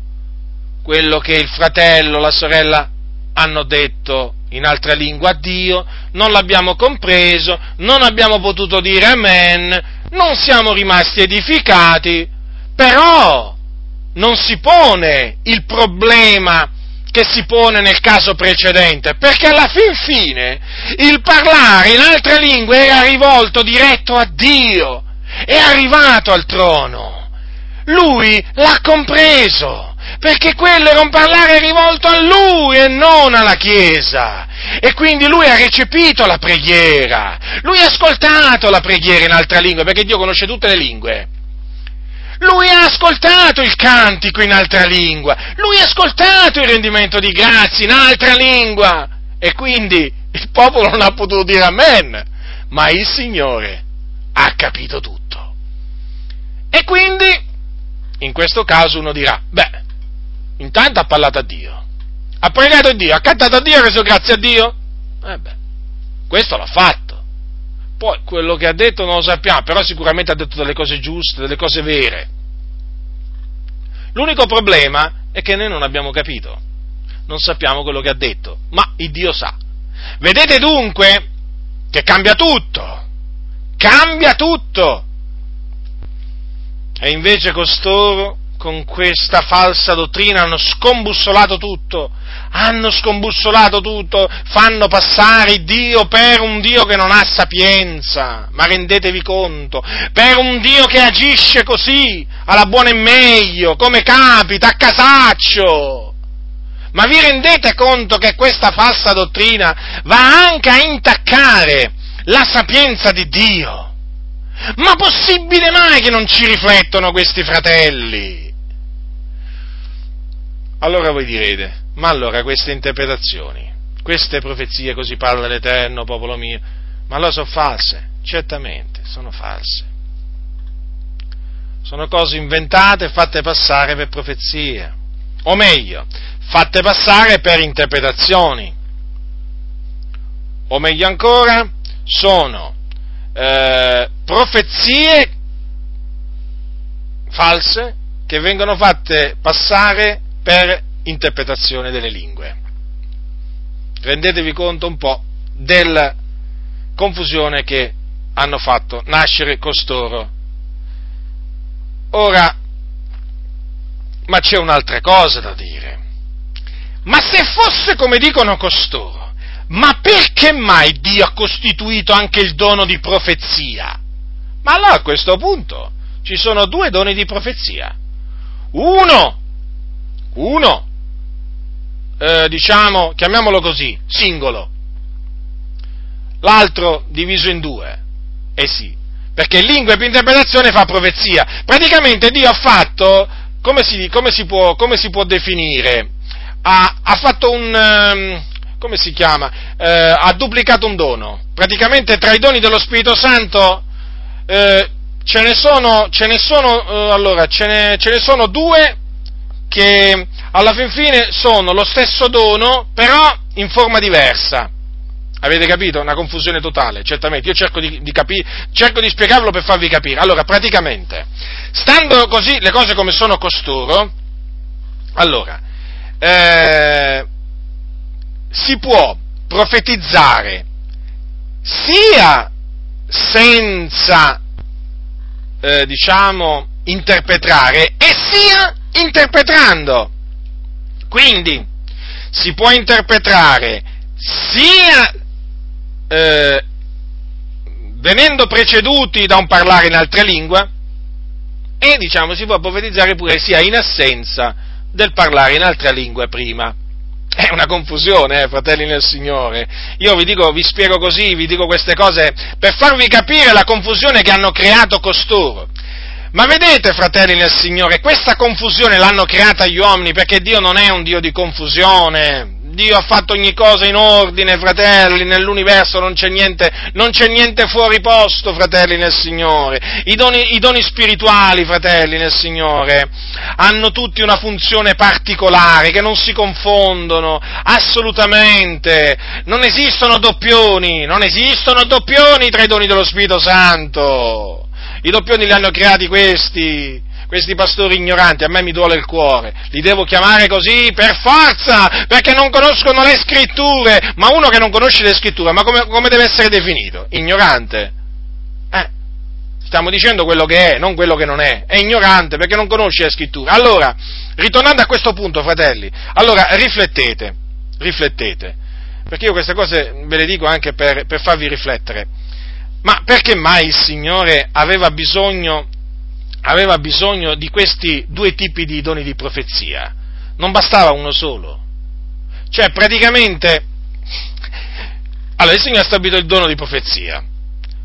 quello che il fratello, la sorella hanno detto in altra lingua a Dio, non l'abbiamo compreso, non abbiamo potuto dire amen, non siamo rimasti edificati, però non si pone il problema che si pone nel caso precedente, perché alla fin fine il parlare in altre lingue era rivolto diretto a Dio, è arrivato al trono. Lui l'ha compreso perché quello era un parlare rivolto a lui e non alla Chiesa. E quindi lui ha recepito la preghiera, lui ha ascoltato la preghiera in altra lingua, perché Dio conosce tutte le lingue. Lui ha ascoltato il cantico in altra lingua, lui ha ascoltato il rendimento di grazie in altra lingua. E quindi il popolo non ha potuto dire amen, ma il Signore ha capito tutto. E quindi, in questo caso uno dirà, beh, Intanto ha parlato a Dio, ha pregato a Dio, ha cantato a Dio, ha reso grazie a Dio. Eh beh, questo l'ha fatto. Poi quello che ha detto non lo sappiamo, però sicuramente ha detto delle cose giuste, delle cose vere. L'unico problema è che noi non abbiamo capito, non sappiamo quello che ha detto, ma il Dio sa. Vedete dunque che cambia tutto, cambia tutto. E invece costoro con questa falsa dottrina hanno scombussolato tutto, hanno scombussolato tutto, fanno passare Dio per un Dio che non ha sapienza, ma rendetevi conto, per un Dio che agisce così, alla buona e meglio, come capita, a casaccio. Ma vi rendete conto che questa falsa dottrina va anche a intaccare la sapienza di Dio? Ma possibile mai che non ci riflettono questi fratelli? Allora voi direte, ma allora queste interpretazioni, queste profezie, così parla l'Eterno, popolo mio, ma allora sono false? Certamente, sono false. Sono cose inventate e fatte passare per profezie, o meglio, fatte passare per interpretazioni, o meglio ancora, sono eh, profezie false che vengono fatte passare per interpretazione delle lingue. Rendetevi conto un po' della confusione che hanno fatto nascere costoro. Ora, ma c'è un'altra cosa da dire. Ma se fosse come dicono costoro, ma perché mai Dio ha costituito anche il dono di profezia? Ma allora a questo punto ci sono due doni di profezia. Uno uno eh, diciamo, chiamiamolo così, singolo, l'altro diviso in due. Eh sì, perché lingua più interpretazione fa profezia. Praticamente Dio ha fatto, come si, come si, può, come si può, definire? Ha, ha fatto un, ehm, come si chiama? Eh, ha duplicato un dono. Praticamente tra i doni dello Spirito Santo eh, ce ne sono, ce ne sono, eh, allora, ce ne, ce ne sono due che alla fin fine sono lo stesso dono, però in forma diversa. Avete capito? Una confusione totale, certamente. Io cerco di, di, capire, cerco di spiegarlo per farvi capire. Allora, praticamente, stando così le cose come sono costoro, allora, eh, si può profetizzare sia senza, eh, diciamo, interpretare e sia interpretando. Quindi, si può interpretare sia eh, venendo preceduti da un parlare in altre lingue e diciamo si può profetizzare pure sia in assenza del parlare in altre lingue prima. È una confusione, eh, fratelli nel Signore. Io vi dico, vi spiego così, vi dico queste cose per farvi capire la confusione che hanno creato costoro. Ma vedete, fratelli nel Signore, questa confusione l'hanno creata gli uomini perché Dio non è un Dio di confusione. Dio ha fatto ogni cosa in ordine, fratelli, nell'universo non c'è niente, non c'è niente fuori posto, fratelli nel Signore. I doni, I doni spirituali, fratelli nel Signore, hanno tutti una funzione particolare, che non si confondono, assolutamente. Non esistono doppioni, non esistono doppioni tra i doni dello Spirito Santo. I doppioni li hanno creati questi, questi pastori ignoranti, a me mi duole il cuore, li devo chiamare così per forza, perché non conoscono le scritture, ma uno che non conosce le scritture, ma come, come deve essere definito? Ignorante? Eh, stiamo dicendo quello che è, non quello che non è, è ignorante perché non conosce le scritture. Allora, ritornando a questo punto, fratelli, allora riflettete, riflettete, perché io queste cose ve le dico anche per, per farvi riflettere. Ma perché mai il Signore aveva bisogno aveva bisogno di questi due tipi di doni di profezia, non bastava uno solo. Cioè, praticamente, allora il Signore ha stabilito il dono di profezia,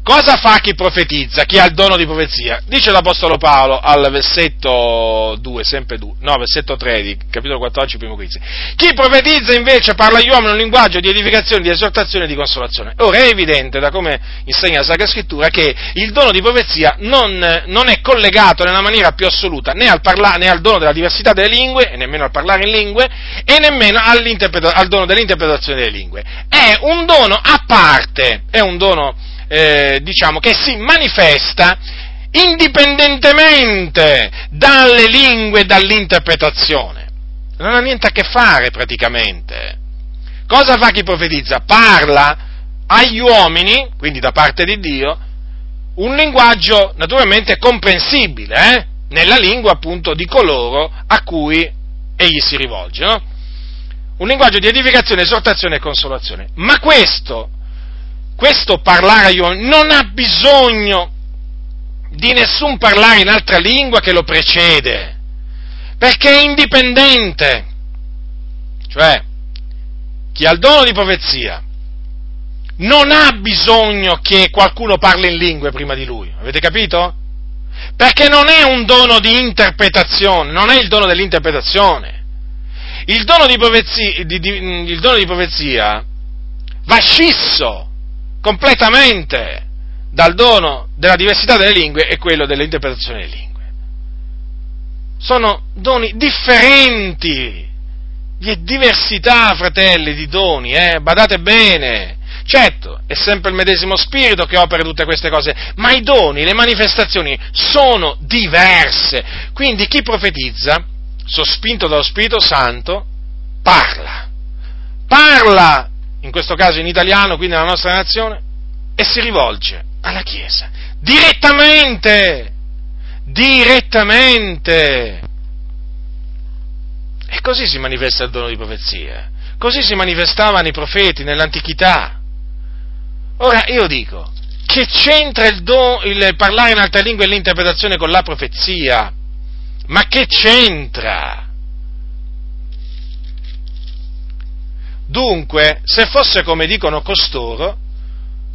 Cosa fa chi profetizza, chi ha il dono di profezia? Dice l'Apostolo Paolo al versetto 2, sempre 2, no, versetto 3 di capitolo 14, primo Corinzi. Chi profetizza invece parla agli uomini un linguaggio di edificazione, di esortazione e di consolazione. Ora è evidente, da come insegna la Sacra Scrittura, che il dono di profezia non, non è collegato nella maniera più assoluta né al, parla, né al, dono della diversità delle lingue, e nemmeno al parlare in lingue, e nemmeno al dono dell'interpretazione delle lingue. È un dono a parte, è un dono eh, diciamo, che si manifesta indipendentemente dalle lingue e dall'interpretazione. Non ha niente a che fare praticamente. Cosa fa chi profetizza? Parla agli uomini, quindi da parte di Dio, un linguaggio naturalmente comprensibile, eh? nella lingua appunto di coloro a cui egli si rivolge. No? Un linguaggio di edificazione, esortazione e consolazione. Ma questo questo parlare agli uomini non ha bisogno di nessun parlare in altra lingua che lo precede, perché è indipendente. Cioè, chi ha il dono di profezia non ha bisogno che qualcuno parli in lingue prima di lui, avete capito? Perché non è un dono di interpretazione, non è il dono dell'interpretazione. Il dono di profezia, di, di, il dono di profezia va scisso completamente dal dono della diversità delle lingue e quello dell'interpretazione delle lingue. Sono doni differenti. Vi è diversità, fratelli, di doni, eh? badate bene. Certo, è sempre il medesimo spirito che opera tutte queste cose, ma i doni, le manifestazioni sono diverse. Quindi chi profetizza, sospinto dallo Spirito Santo, parla. Parla in questo caso in italiano, quindi nella nostra nazione, e si rivolge alla Chiesa direttamente, direttamente. E così si manifesta il dono di profezia, così si manifestavano i profeti nell'antichità. Ora io dico, che c'entra il, don, il parlare in altra lingua e l'interpretazione con la profezia? Ma che c'entra? Dunque, se fosse come dicono costoro,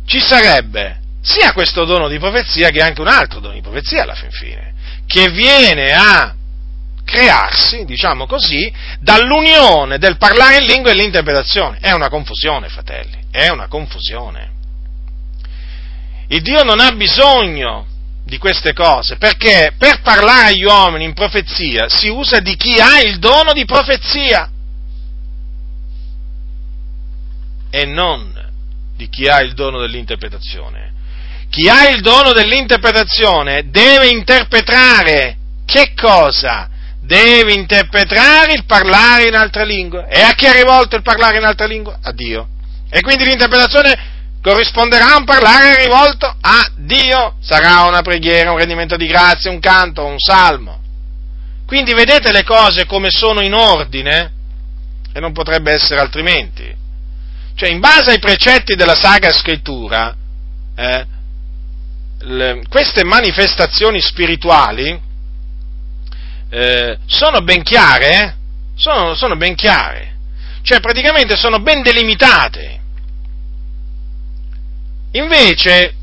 ci sarebbe sia questo dono di profezia che anche un altro dono di profezia alla fin fine, che viene a crearsi, diciamo così, dall'unione del parlare in lingua e l'interpretazione. È una confusione, fratelli, è una confusione. Il Dio non ha bisogno di queste cose, perché per parlare agli uomini in profezia si usa di chi ha il dono di profezia e non di chi ha il dono dell'interpretazione. Chi ha il dono dell'interpretazione deve interpretare che cosa? Deve interpretare il parlare in altra lingua. E a chi è rivolto il parlare in altra lingua? A Dio. E quindi l'interpretazione corrisponderà a un parlare rivolto a Dio, sarà una preghiera, un rendimento di grazia, un canto, un salmo. Quindi vedete le cose come sono in ordine e non potrebbe essere altrimenti. Cioè, in base ai precetti della Sacra Scrittura, eh, le, queste manifestazioni spirituali eh, sono ben chiare, eh? sono, sono ben chiare, cioè praticamente sono ben delimitate. Invece,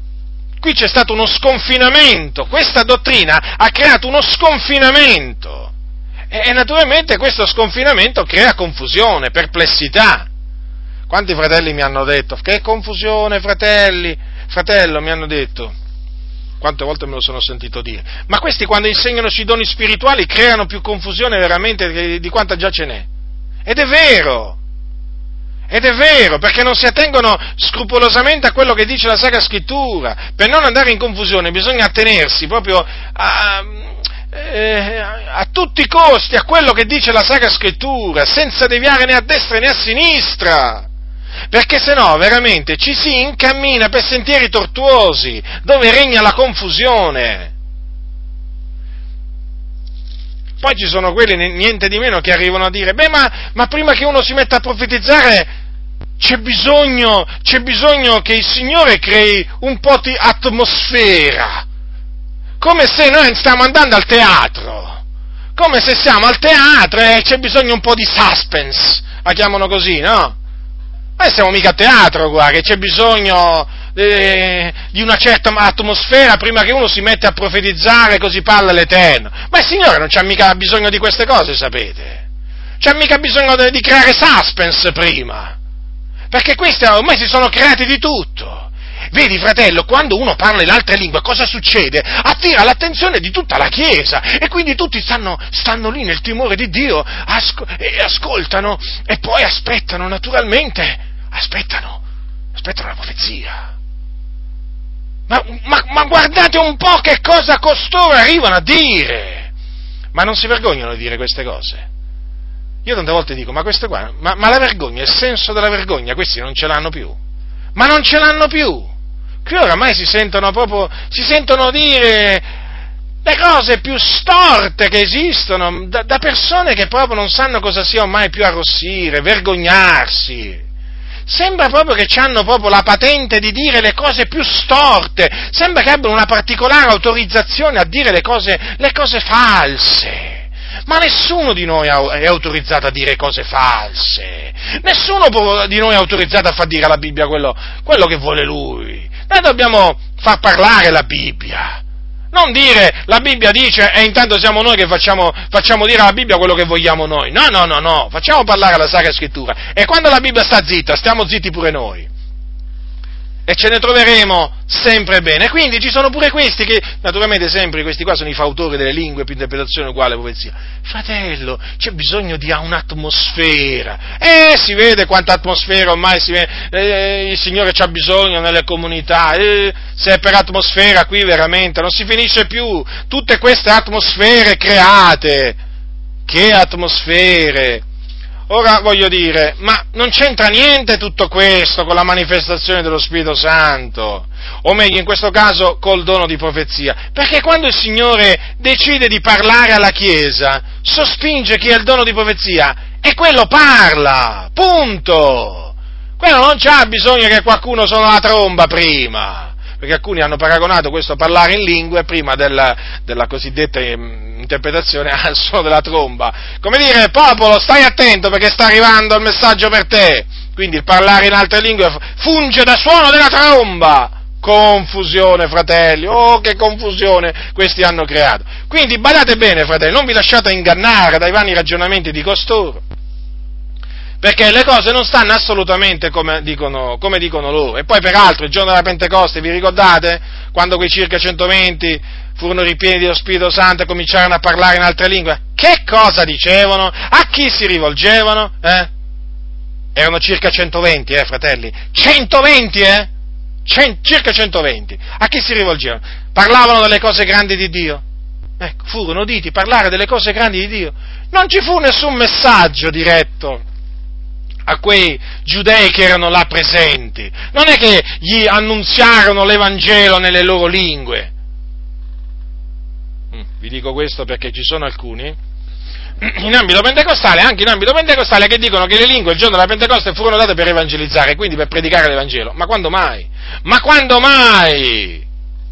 qui c'è stato uno sconfinamento, questa dottrina ha creato uno sconfinamento e, e naturalmente questo sconfinamento crea confusione, perplessità. Quanti fratelli mi hanno detto, che confusione fratelli, fratello mi hanno detto, quante volte me lo sono sentito dire, ma questi quando insegnano sui doni spirituali creano più confusione veramente di quanta già ce n'è. Ed è vero, ed è vero, perché non si attengono scrupolosamente a quello che dice la Sacra Scrittura. Per non andare in confusione bisogna attenersi proprio a, eh, a tutti i costi a quello che dice la Sacra Scrittura, senza deviare né a destra né a sinistra. Perché se no veramente ci si incammina per sentieri tortuosi, dove regna la confusione. Poi ci sono quelli, niente di meno, che arrivano a dire, beh, ma, ma prima che uno si metta a profetizzare, c'è bisogno, c'è bisogno che il Signore crei un po' di atmosfera, come se noi stiamo andando al teatro, come se siamo al teatro e c'è bisogno un po' di suspense, la chiamano così, no? Ma siamo mica a teatro qua, che c'è bisogno eh, di una certa atmosfera prima che uno si mette a profetizzare così parla l'Eterno. Ma il Signore non c'ha mica bisogno di queste cose, sapete? C'ha mica bisogno di creare suspense prima perché questi ormai si sono creati di tutto. Vedi, fratello, quando uno parla in altre lingue, cosa succede? Attira l'attenzione di tutta la Chiesa e quindi tutti stanno, stanno lì nel timore di Dio asco- e ascoltano e poi aspettano, naturalmente, aspettano, aspettano la profezia. Ma, ma, ma guardate un po' che cosa costoro arrivano a dire! Ma non si vergognano di dire queste cose? Io tante volte dico, ma questo qua, ma, ma la vergogna, il senso della vergogna, questi non ce l'hanno più. Ma non ce l'hanno più. Qui oramai si sentono proprio, si sentono dire le cose più storte che esistono da, da persone che proprio non sanno cosa sia ormai più arrossire, vergognarsi. Sembra proprio che hanno proprio la patente di dire le cose più storte, sembra che abbiano una particolare autorizzazione a dire le cose, le cose false. Ma nessuno di noi è autorizzato a dire cose false. Nessuno di noi è autorizzato a far dire alla Bibbia quello, quello che vuole lui. Noi dobbiamo far parlare la Bibbia. Non dire la Bibbia dice e intanto siamo noi che facciamo, facciamo, dire alla Bibbia quello che vogliamo noi. No, no, no, no, facciamo parlare la Sacra Scrittura. E quando la Bibbia sta zitta, stiamo zitti pure noi e ce ne troveremo sempre bene. Quindi ci sono pure questi che, naturalmente sempre questi qua sono i fautori delle lingue più interpretazione uguale profezia. Fratello, c'è bisogno di un'atmosfera. Eh, si vede quanta atmosfera ormai si vede, eh, il Signore c'ha bisogno nelle comunità. Eh, se è per atmosfera qui veramente non si finisce più. Tutte queste atmosfere create. Che atmosfere! Ora voglio dire, ma non c'entra niente tutto questo con la manifestazione dello Spirito Santo, o meglio in questo caso col dono di profezia, perché quando il Signore decide di parlare alla Chiesa, sospinge chi ha il dono di profezia e quello parla, punto. Quello non c'ha bisogno che qualcuno suona la tromba prima. Perché alcuni hanno paragonato questo parlare in lingue prima della, della cosiddetta mm, interpretazione [laughs] al suono della tromba. Come dire, popolo, stai attento perché sta arrivando il messaggio per te. Quindi il parlare in altre lingue funge da suono della tromba. Confusione, fratelli, oh che confusione questi hanno creato. Quindi badate bene, fratelli, non vi lasciate ingannare dai vani ragionamenti di costoro perché le cose non stanno assolutamente come dicono, come dicono, loro. E poi peraltro il giorno della Pentecoste, vi ricordate? Quando quei circa 120 furono ripieni dello Spirito Santo e cominciarono a parlare in altre lingue, che cosa dicevano? A chi si rivolgevano? Eh? Erano circa 120, eh, fratelli? 120, eh? Cent- circa 120. A chi si rivolgevano? Parlavano delle cose grandi di Dio. Ecco, furono uditi parlare delle cose grandi di Dio. Non ci fu nessun messaggio diretto a quei giudei che erano là presenti. Non è che gli annunziarono l'Evangelo nelle loro lingue. Mm, vi dico questo perché ci sono alcuni [clears throat] in ambito pentecostale, anche in ambito pentecostale, che dicono che le lingue il giorno della Pentecoste furono date per evangelizzare, quindi per predicare l'Evangelo. Ma quando mai? Ma quando mai?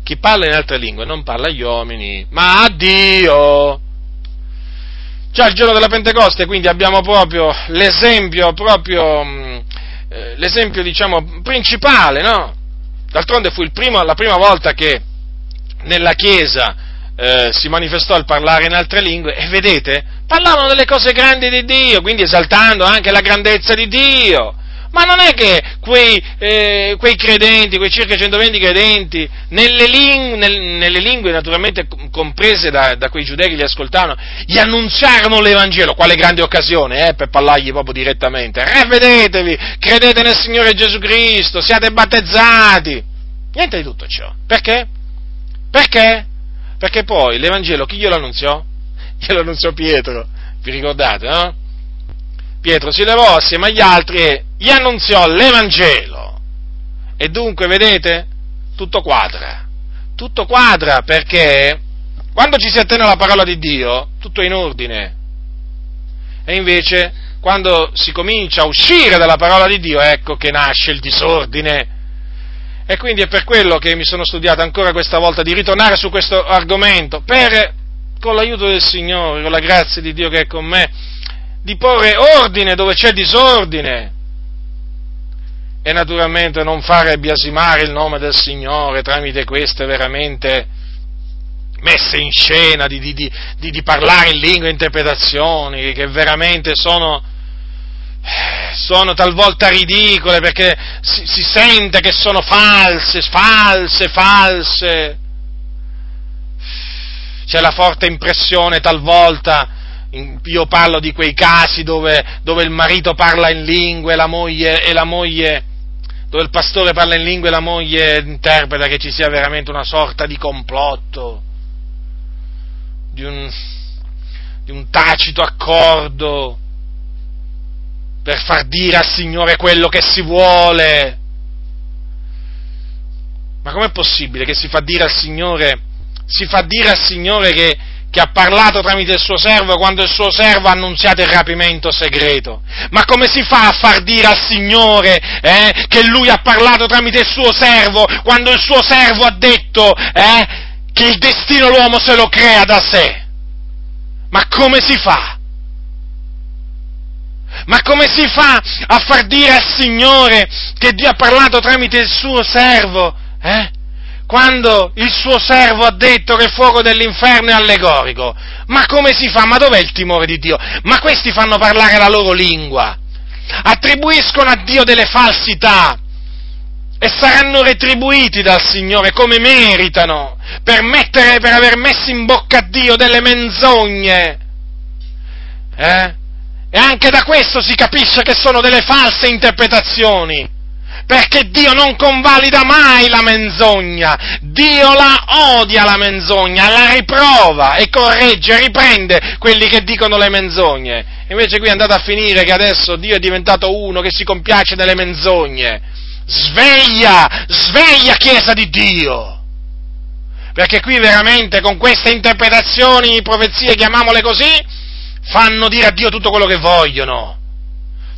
Chi parla in altre lingue non parla agli uomini, ma a Dio. Già il giorno della Pentecoste, quindi abbiamo proprio l'esempio, proprio, mm, eh, l'esempio diciamo, principale, no? D'altronde fu primo, la prima volta che nella Chiesa eh, si manifestò il parlare in altre lingue e vedete, parlavano delle cose grandi di Dio, quindi esaltando anche la grandezza di Dio. Ma non è che quei, eh, quei credenti, quei circa 120 credenti, nelle, ling- nel, nelle lingue naturalmente comprese da, da, quei giudei che li ascoltavano, gli annunziarono l'Evangelo, quale grande occasione eh, per parlargli proprio direttamente. Ravvedetevi, credete nel Signore Gesù Cristo, siate battezzati. Niente di tutto ciò. Perché? Perché? Perché poi l'Evangelo chi glielo annunziò? [laughs] Glielo annunziò Pietro, vi ricordate, no? Pietro si levò assieme agli altri e gli annunziò l'Evangelo. E dunque, vedete, tutto quadra. Tutto quadra perché quando ci si attende alla parola di Dio, tutto è in ordine. E invece, quando si comincia a uscire dalla parola di Dio, ecco che nasce il disordine. E quindi è per quello che mi sono studiato ancora questa volta di ritornare su questo argomento, per, con l'aiuto del Signore, con la grazia di Dio che è con me, di porre ordine dove c'è disordine. E naturalmente non fare biasimare il nome del Signore tramite queste veramente messe in scena di, di, di, di parlare in lingua interpretazioni che veramente sono, sono talvolta ridicole perché si, si sente che sono false, false, false. C'è la forte impressione talvolta io parlo di quei casi dove, dove, il marito parla in lingue la moglie, e la moglie, dove il pastore parla in lingue e la moglie interpreta che ci sia veramente una sorta di complotto, di un, di un tacito accordo per far dire al Signore quello che si vuole. Ma com'è possibile che si fa dire al Signore, si fa dire al Signore che, che ha parlato tramite il suo servo quando il suo servo ha annunziato il rapimento segreto. Ma come si fa a far dire al Signore eh, che lui ha parlato tramite il suo servo quando il suo servo ha detto eh, che il destino l'uomo se lo crea da sé? Ma come si fa? Ma come si fa a far dire al Signore che Dio ha parlato tramite il suo servo? Eh? quando il suo servo ha detto che il fuoco dell'inferno è allegorico. Ma come si fa? Ma dov'è il timore di Dio? Ma questi fanno parlare la loro lingua, attribuiscono a Dio delle falsità e saranno retribuiti dal Signore come meritano per, mettere, per aver messo in bocca a Dio delle menzogne. Eh? E anche da questo si capisce che sono delle false interpretazioni perché Dio non convalida mai la menzogna, Dio la odia la menzogna, la riprova e corregge, riprende quelli che dicono le menzogne. Invece qui è andato a finire che adesso Dio è diventato uno che si compiace delle menzogne. Sveglia, sveglia Chiesa di Dio! Perché qui veramente con queste interpretazioni, profezie, chiamiamole così, fanno dire a Dio tutto quello che vogliono.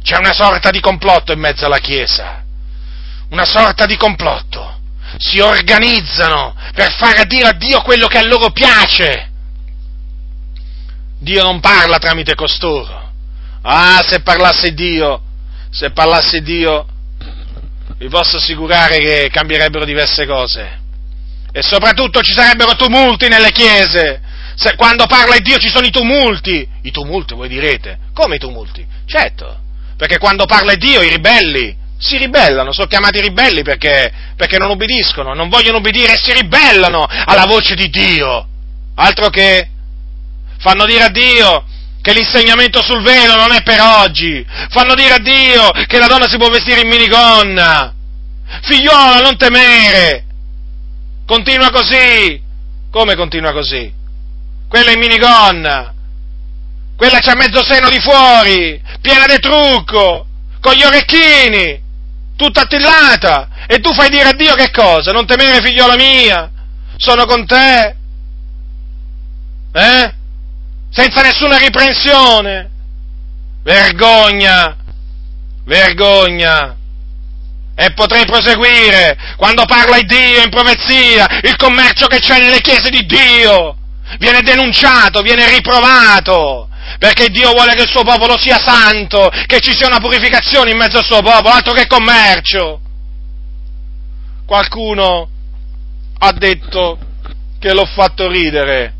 C'è una sorta di complotto in mezzo alla Chiesa una sorta di complotto. Si organizzano per fare dire a Dio quello che a loro piace. Dio non parla tramite costoro. Ah, se parlasse Dio, se parlasse Dio, vi posso assicurare che cambierebbero diverse cose. E soprattutto ci sarebbero tumulti nelle chiese. Se, quando parla Dio ci sono i tumulti. I tumulti, voi direte. Come i tumulti? Certo, perché quando parla Dio i ribelli si ribellano, sono chiamati ribelli perché, perché non ubbidiscono, non vogliono ubbidire e si ribellano alla voce di Dio. Altro che fanno dire a Dio che l'insegnamento sul velo non è per oggi, fanno dire a Dio che la donna si può vestire in minigonna. Figliola, non temere, continua così. Come continua così? Quella in minigonna, quella c'ha mezzo seno di fuori, piena di trucco, con gli orecchini, tutta attillata, e tu fai dire a Dio che cosa? Non temere, figliola mia, sono con te. Eh? Senza nessuna riprensione. Vergogna, vergogna. E potrei proseguire quando parla il Dio in profezia, il commercio che c'è nelle chiese di Dio viene denunciato, viene riprovato, perché Dio vuole che il suo popolo sia santo, che ci sia una purificazione in mezzo al suo popolo, altro che commercio. Qualcuno ha detto che l'ho fatto ridere.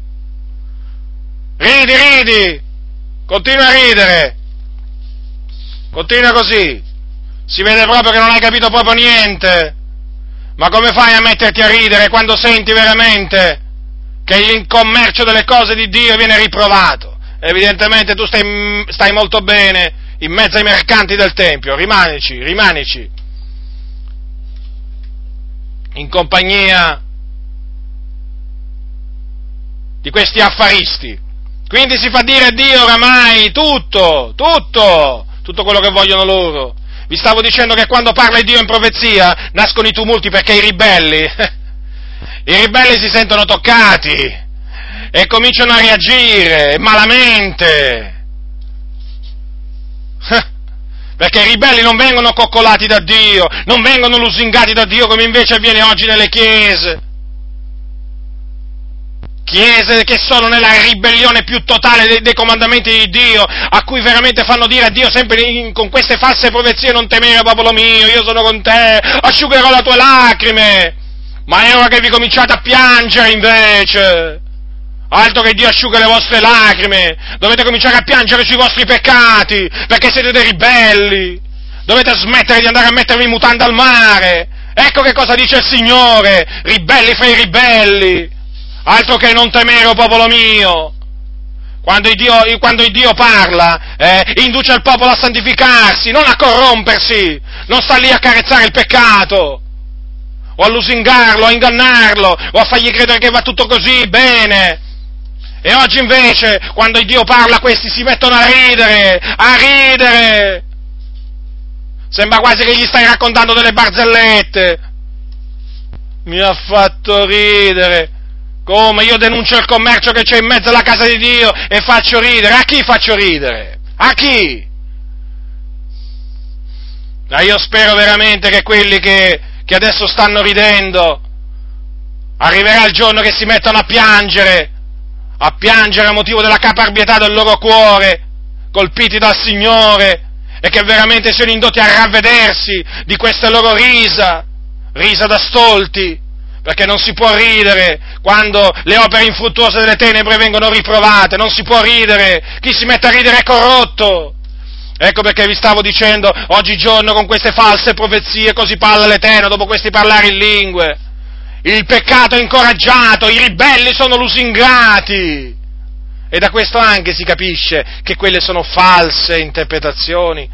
Ridi, ridi, continua a ridere, continua così, si vede proprio che non hai capito proprio niente. Ma come fai a metterti a ridere quando senti veramente che il commercio delle cose di Dio viene riprovato? evidentemente tu stai, stai molto bene in mezzo ai mercanti del Tempio, rimanici, rimanici, in compagnia di questi affaristi. Quindi si fa dire a Dio oramai tutto, tutto, tutto quello che vogliono loro. Vi stavo dicendo che quando parla Dio in profezia nascono i tumulti perché i ribelli, [laughs] i ribelli si sentono toccati, e cominciano a reagire malamente. Perché i ribelli non vengono coccolati da Dio, non vengono lusingati da Dio come invece avviene oggi nelle chiese. Chiese che sono nella ribellione più totale dei, dei comandamenti di Dio, a cui veramente fanno dire a Dio sempre in, con queste false profezie non temere popolo mio, io sono con te, asciugherò le tue lacrime. Ma è ora che vi cominciate a piangere invece. Altro che Dio asciuga le vostre lacrime, dovete cominciare a piangere sui vostri peccati, perché siete dei ribelli, dovete smettere di andare a mettervi mutanda al mare, ecco che cosa dice il Signore, ribelli fra i ribelli, altro che non temere, o popolo mio. Quando il Dio, quando il Dio parla, eh, induce il popolo a santificarsi, non a corrompersi, non sta lì a carezzare il peccato, o a lusingarlo, a ingannarlo, o a fargli credere che va tutto così bene. E oggi invece, quando Dio parla, questi si mettono a ridere, a ridere. Sembra quasi che gli stai raccontando delle barzellette. Mi ha fatto ridere. Come? Io denuncio il commercio che c'è in mezzo alla casa di Dio e faccio ridere. A chi faccio ridere? A chi? Ma io spero veramente che quelli che, che adesso stanno ridendo, arriverà il giorno che si mettono a piangere a piangere a motivo della caparbietà del loro cuore, colpiti dal Signore, e che veramente siano indotti a ravvedersi di queste loro risa, risa da stolti, perché non si può ridere quando le opere infruttuose delle tenebre vengono riprovate, non si può ridere, chi si mette a ridere è corrotto. Ecco perché vi stavo dicendo, oggigiorno con queste false profezie così parla l'Eterno, dopo questi parlare in lingue il peccato è incoraggiato, i ribelli sono lusingati. E da questo anche si capisce che quelle sono false interpretazioni.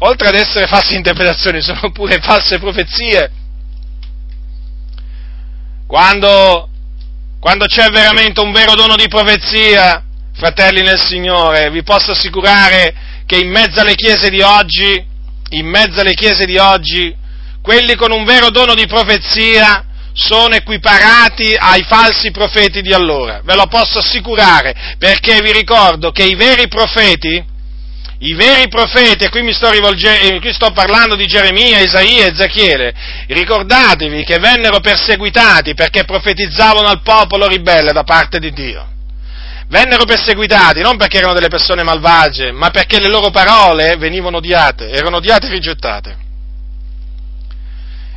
Oltre ad essere false interpretazioni, sono pure false profezie. Quando, quando c'è veramente un vero dono di profezia, fratelli nel Signore, vi posso assicurare che in mezzo alle chiese di oggi, in mezzo alle chiese di oggi, quelli con un vero dono di profezia sono equiparati ai falsi profeti di allora, ve lo posso assicurare, perché vi ricordo che i veri profeti, i veri profeti, e qui mi sto, rivolge- qui sto parlando di Geremia, Isaia e Ezechiele, ricordatevi che vennero perseguitati perché profetizzavano al popolo ribelle da parte di Dio. Vennero perseguitati non perché erano delle persone malvagie, ma perché le loro parole venivano odiate, erano odiate e rigettate.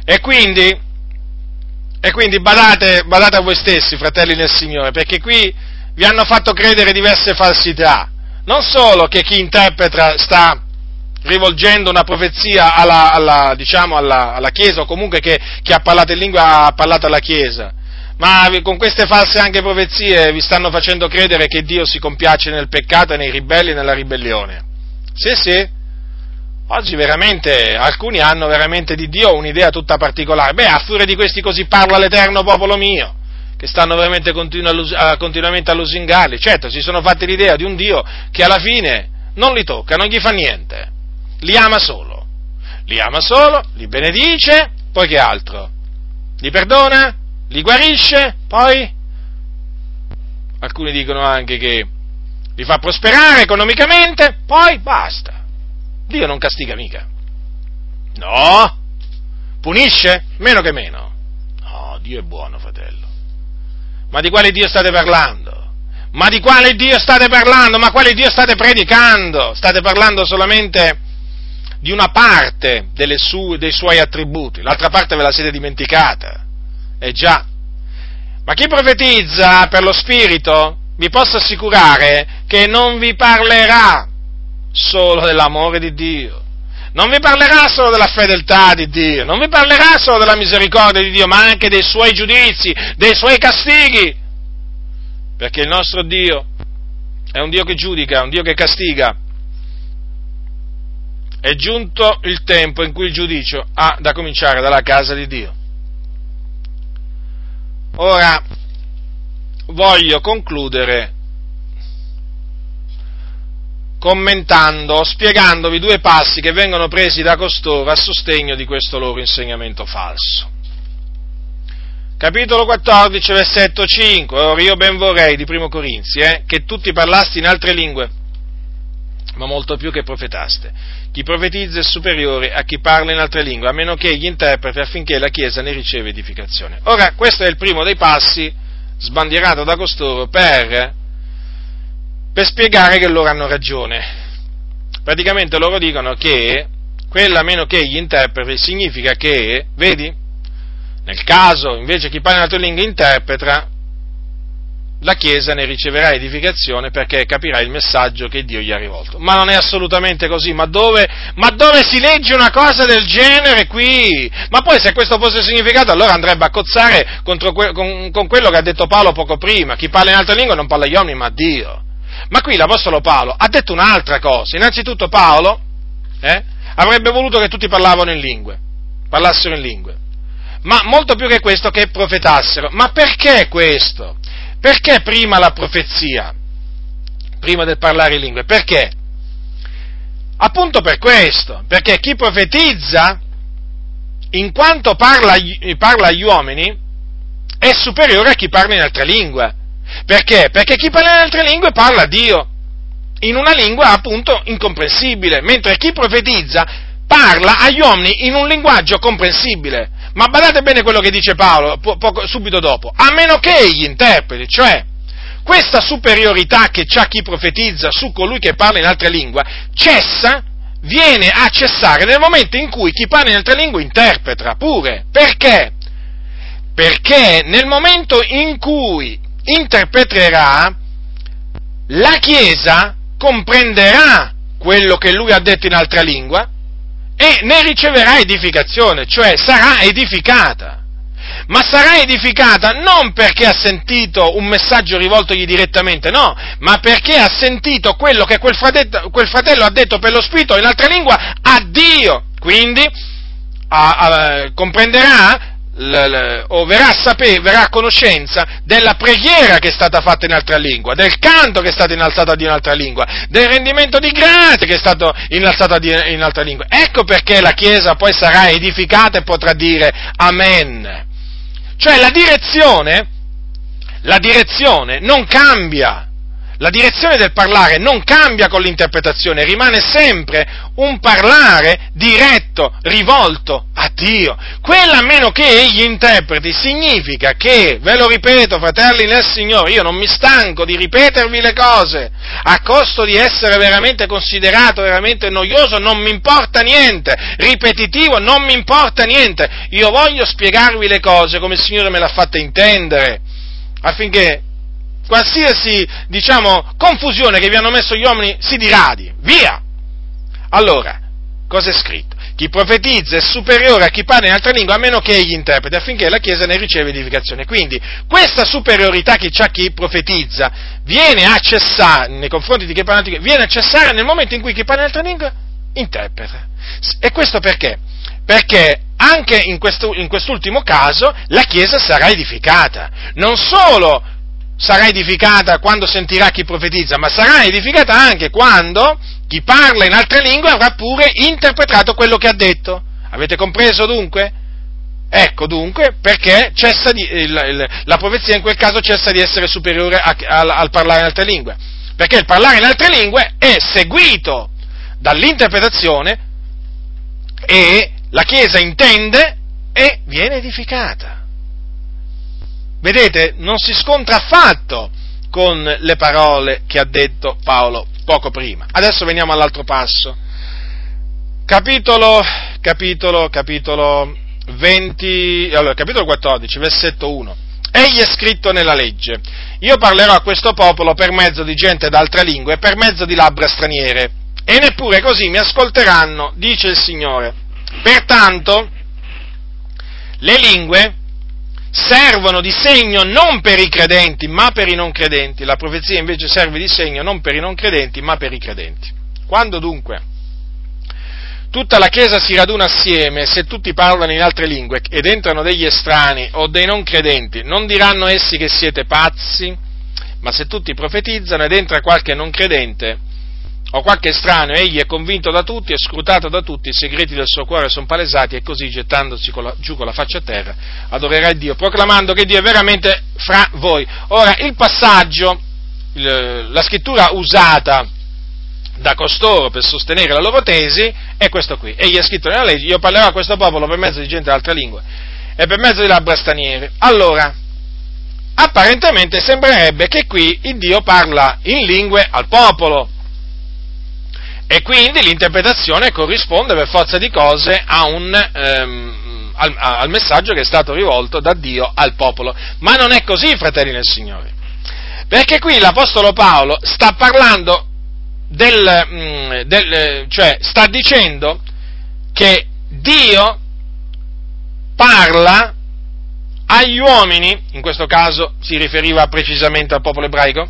E quindi, e quindi badate, badate a voi stessi, fratelli nel Signore, perché qui vi hanno fatto credere diverse falsità. Non solo che chi interpreta sta rivolgendo una profezia alla, alla, diciamo alla, alla Chiesa, o comunque che, che ha parlato in lingua ha parlato alla Chiesa, ma con queste false anche profezie vi stanno facendo credere che Dio si compiace nel peccato nei ribelli e nella ribellione. Sì, sì. Oggi veramente alcuni hanno veramente di Dio un'idea tutta particolare. Beh, a furia di questi così parla l'eterno popolo mio, che stanno veramente continuamente a lusingarli. Certo, si sono fatti l'idea di un Dio che alla fine non li tocca, non gli fa niente li ama solo, li ama solo, li benedice, poi che altro? Li perdona, li guarisce, poi alcuni dicono anche che li fa prosperare economicamente, poi basta. Dio non castiga mica. No, punisce meno che meno. No, Dio è buono, fratello. Ma di quale Dio state parlando? Ma di quale Dio state parlando? Ma quale Dio state predicando? State parlando solamente di una parte su, dei suoi attributi, l'altra parte ve la siete dimenticata. Eh già. Ma chi profetizza per lo Spirito, vi posso assicurare che non vi parlerà solo dell'amore di Dio, non vi parlerà solo della fedeltà di Dio, non vi parlerà solo della misericordia di Dio, ma anche dei suoi giudizi, dei suoi castighi. Perché il nostro Dio è un Dio che giudica, un Dio che castiga è giunto il tempo in cui il giudicio ha da cominciare dalla casa di Dio. Ora voglio concludere commentando, spiegandovi due passi che vengono presi da costoro a sostegno di questo loro insegnamento falso. Capitolo 14, versetto 5. Ora io ben vorrei di Primo Corinzi eh, che tutti parlasti in altre lingue ma molto più che profetaste. Chi profetizza è superiore a chi parla in altre lingue, a meno che egli interpreti affinché la Chiesa ne riceva edificazione. Ora, questo è il primo dei passi sbandierato da costoro per, per spiegare che loro hanno ragione. Praticamente loro dicono che quella a meno che egli interpreti significa che, vedi, nel caso invece chi parla in altre lingue interpreta, la Chiesa ne riceverà edificazione perché capirà il messaggio che Dio gli ha rivolto. Ma non è assolutamente così, ma dove, ma dove si legge una cosa del genere qui? Ma poi se questo fosse significato allora andrebbe a cozzare que- con, con, quello che ha detto Paolo poco prima, chi parla in altre lingue non parla agli uomini ma Dio. Ma qui l'Apostolo Paolo ha detto un'altra cosa, innanzitutto Paolo eh, avrebbe voluto che tutti parlavano in lingue, parlassero in lingue, ma molto più che questo che profetassero. Ma perché questo? Perché prima la profezia? Prima del parlare in lingue? Perché? Appunto per questo, perché chi profetizza, in quanto parla, parla agli uomini, è superiore a chi parla in altre lingue. Perché? Perché chi parla in altre lingue parla a Dio, in una lingua appunto incomprensibile, mentre chi profetizza parla agli uomini in un linguaggio comprensibile. Ma badate bene quello che dice Paolo po- poco, subito dopo, a meno che egli interpreti, cioè questa superiorità che ha chi profetizza su colui che parla in altre lingue, cessa, viene a cessare nel momento in cui chi parla in altre lingue interpreta pure. Perché? Perché nel momento in cui interpreterà, la Chiesa comprenderà quello che lui ha detto in altra lingua e ne riceverà edificazione, cioè sarà edificata. Ma sarà edificata non perché ha sentito un messaggio rivoltogli direttamente, no, ma perché ha sentito quello che quel fratello, quel fratello ha detto per lo Spirito in altra lingua a Dio. Quindi a, a, comprenderà l, l, o verrà a, sapere, verrà a conoscenza della preghiera che è stata fatta in altra lingua, del canto che è stato innalzato in altra lingua, del rendimento di grazie che è stato innalzato in altra lingua. Ecco perché la Chiesa poi sarà edificata e potrà dire Amen. Cioè la direzione, la direzione non cambia. La direzione del parlare non cambia con l'interpretazione, rimane sempre un parlare diretto, rivolto a Dio. Quella, a meno che egli interpreti, significa che, ve lo ripeto, fratelli nel Signore, io non mi stanco di ripetervi le cose, a costo di essere veramente considerato veramente noioso, non mi importa niente, ripetitivo, non mi importa niente. Io voglio spiegarvi le cose come il Signore me l'ha fatta intendere, affinché qualsiasi, diciamo, confusione che vi hanno messo gli uomini si diradi. Via! Allora, cosa è scritto? Chi profetizza è superiore a chi parla in altra lingua a meno che egli interpreti affinché la Chiesa ne riceva edificazione. Quindi questa superiorità che ha chi profetizza viene a cessare nei confronti di chi parla in altra lingua, viene a cessare nel momento in cui chi parla in altra lingua interpreta. E questo perché? Perché anche in, questo, in quest'ultimo caso la Chiesa sarà edificata. Non solo sarà edificata quando sentirà chi profetizza, ma sarà edificata anche quando chi parla in altre lingue avrà pure interpretato quello che ha detto. Avete compreso dunque? Ecco dunque perché di, il, il, la profezia in quel caso cessa di essere superiore a, a, al parlare in altre lingue, perché il parlare in altre lingue è seguito dall'interpretazione e la Chiesa intende e viene edificata. Vedete, non si scontra affatto con le parole che ha detto Paolo poco prima. Adesso veniamo all'altro passo. Capitolo, capitolo, capitolo 20, allora, capitolo 14, versetto 1. Egli è scritto nella legge, io parlerò a questo popolo per mezzo di gente d'altra lingua e per mezzo di labbra straniere, e neppure così mi ascolteranno, dice il Signore. Pertanto, le lingue servono di segno non per i credenti, ma per i non credenti. La profezia invece serve di segno non per i non credenti, ma per i credenti. Quando dunque tutta la Chiesa si raduna assieme, se tutti parlano in altre lingue ed entrano degli estranei o dei non credenti, non diranno essi che siete pazzi, ma se tutti profetizzano ed entra qualche non credente, o qualche estraneo, egli è convinto da tutti, è scrutato da tutti, i segreti del suo cuore sono palesati e così gettandosi con la, giù con la faccia a terra adorerà Dio, proclamando che Dio è veramente fra voi. Ora, il passaggio, il, la scrittura usata da costoro per sostenere la loro tesi è questo qui. Egli ha scritto nella legge, io parlerò a questo popolo per mezzo di gente di altre lingue e per mezzo di labbra straniere. Allora, apparentemente sembrerebbe che qui il Dio parla in lingue al popolo, e quindi l'interpretazione corrisponde per forza di cose un, ehm, al, al, messaggio che è stato rivolto da Dio al popolo. Ma non è così, fratelli nel Signore. Perché qui l'Apostolo Paolo sta parlando del, mm, del cioè sta dicendo che Dio parla agli uomini, in questo caso si riferiva precisamente al popolo ebraico,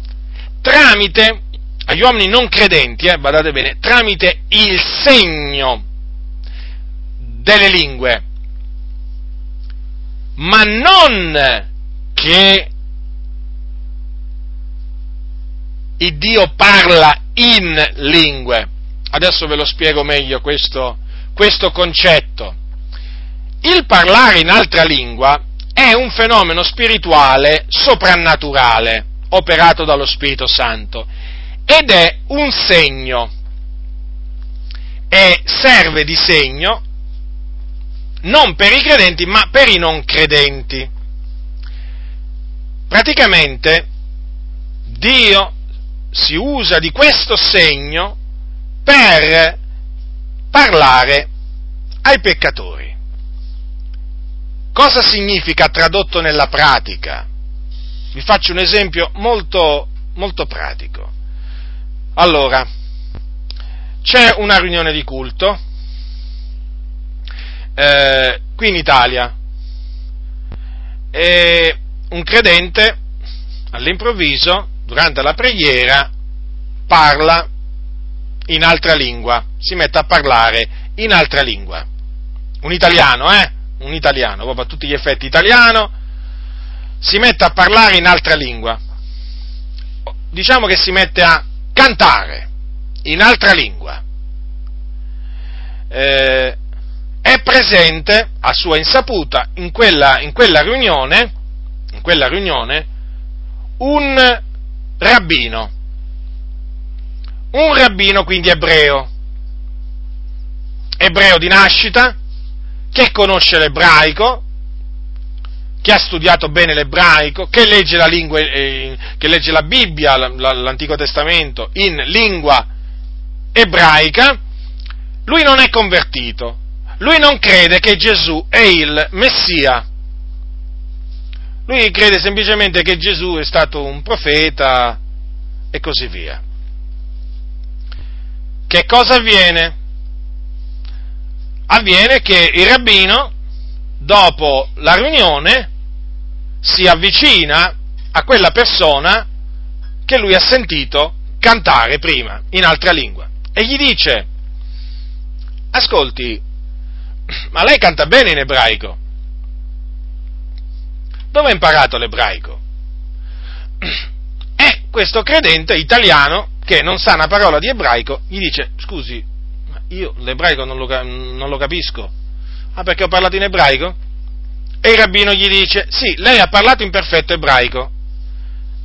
tramite agli uomini non credenti, eh, badate bene, tramite il segno delle lingue, ma non che il Dio parla in lingue. Adesso ve lo spiego meglio questo, questo concetto. Il parlare in altra lingua è un fenomeno spirituale soprannaturale operato dallo Spirito Santo ed è un segno e serve di segno non per i credenti ma per i non credenti. Praticamente Dio si usa di questo segno per parlare ai peccatori. Cosa significa tradotto nella pratica? Vi faccio un esempio molto, molto pratico. Allora, c'è una riunione di culto eh, qui in Italia e un credente all'improvviso, durante la preghiera, parla in altra lingua, si mette a parlare in altra lingua. Un italiano, eh? Un italiano, proprio a tutti gli effetti italiano, si mette a parlare in altra lingua. Diciamo che si mette a cantare in altra lingua. Eh, è presente a sua insaputa in quella, in quella, riunione, in quella riunione un rabbino, un rabbino quindi ebreo, ebreo di nascita, che conosce l'ebraico, che ha studiato bene l'ebraico, che legge la, lingua, eh, che legge la Bibbia, l'Antico Testamento, in lingua ebraica, lui non è convertito, lui non crede che Gesù è il Messia. Lui crede semplicemente che Gesù è stato un profeta e così via. Che cosa avviene? Avviene che il rabbino, dopo la riunione, si avvicina a quella persona che lui ha sentito cantare prima in altra lingua e gli dice, ascolti, ma lei canta bene in ebraico. Dove ha imparato l'ebraico? E questo credente italiano, che non sa una parola di ebraico, gli dice, scusi, io l'ebraico non lo, non lo capisco. Ah, perché ho parlato in ebraico? E il rabbino gli dice, sì, lei ha parlato in perfetto ebraico.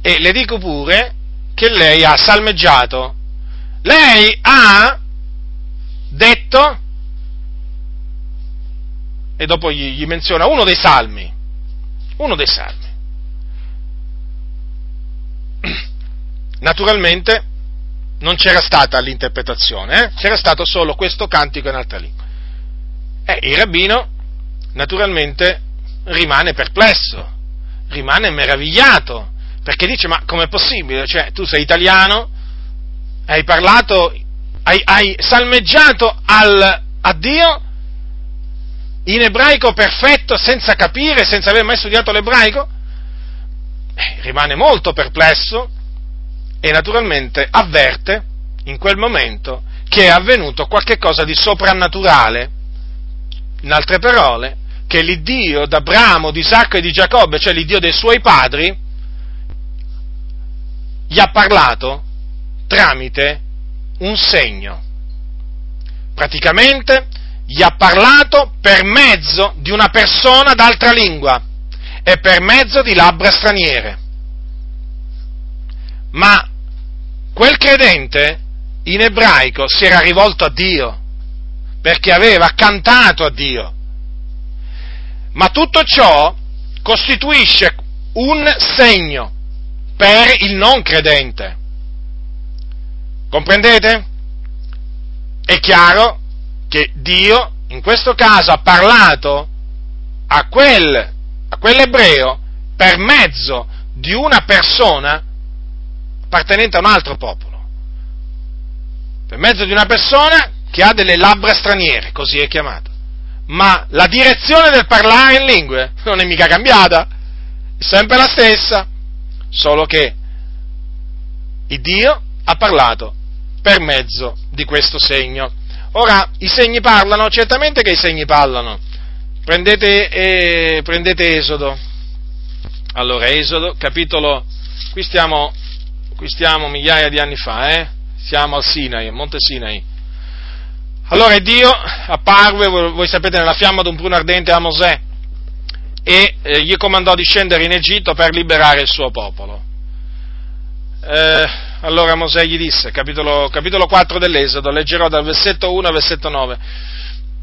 E le dico pure che lei ha salmeggiato. Lei ha detto e dopo gli, gli menziona uno dei salmi, uno dei salmi. Naturalmente non c'era stata l'interpretazione, eh? c'era stato solo questo cantico in altra lingua. E il rabbino, naturalmente, rimane perplesso, rimane meravigliato, perché dice, ma com'è possibile? Cioè, tu sei italiano, hai parlato, hai, hai salmeggiato al, a Dio in ebraico perfetto senza capire, senza aver mai studiato l'ebraico? Eh, rimane molto perplesso e naturalmente avverte in quel momento che è avvenuto qualcosa di soprannaturale. In altre parole, che l'Iddio d'Abramo, di Isacco e di Giacobbe, cioè l'Iddio dei suoi padri, gli ha parlato tramite un segno. Praticamente gli ha parlato per mezzo di una persona d'altra lingua e per mezzo di labbra straniere. Ma quel credente in ebraico si era rivolto a Dio perché aveva cantato a Dio. Ma tutto ciò costituisce un segno per il non credente. Comprendete? È chiaro che Dio in questo caso ha parlato a, quel, a quell'ebreo per mezzo di una persona appartenente a un altro popolo, per mezzo di una persona che ha delle labbra straniere, così è chiamato. Ma la direzione del parlare in lingue non è mica cambiata, è sempre la stessa, solo che il Dio ha parlato per mezzo di questo segno. Ora, i segni parlano? Certamente che i segni parlano. Prendete, eh, prendete Esodo. Allora, Esodo, capitolo, qui stiamo, qui stiamo migliaia di anni fa, eh? Siamo al Sinai, Monte Sinai. Allora Dio apparve, voi sapete, nella fiamma di un pruno ardente a Mosè e eh, gli comandò di scendere in Egitto per liberare il suo popolo. Eh, allora Mosè gli disse, capitolo, capitolo 4 dell'Esodo, leggerò dal versetto 1 al versetto 9.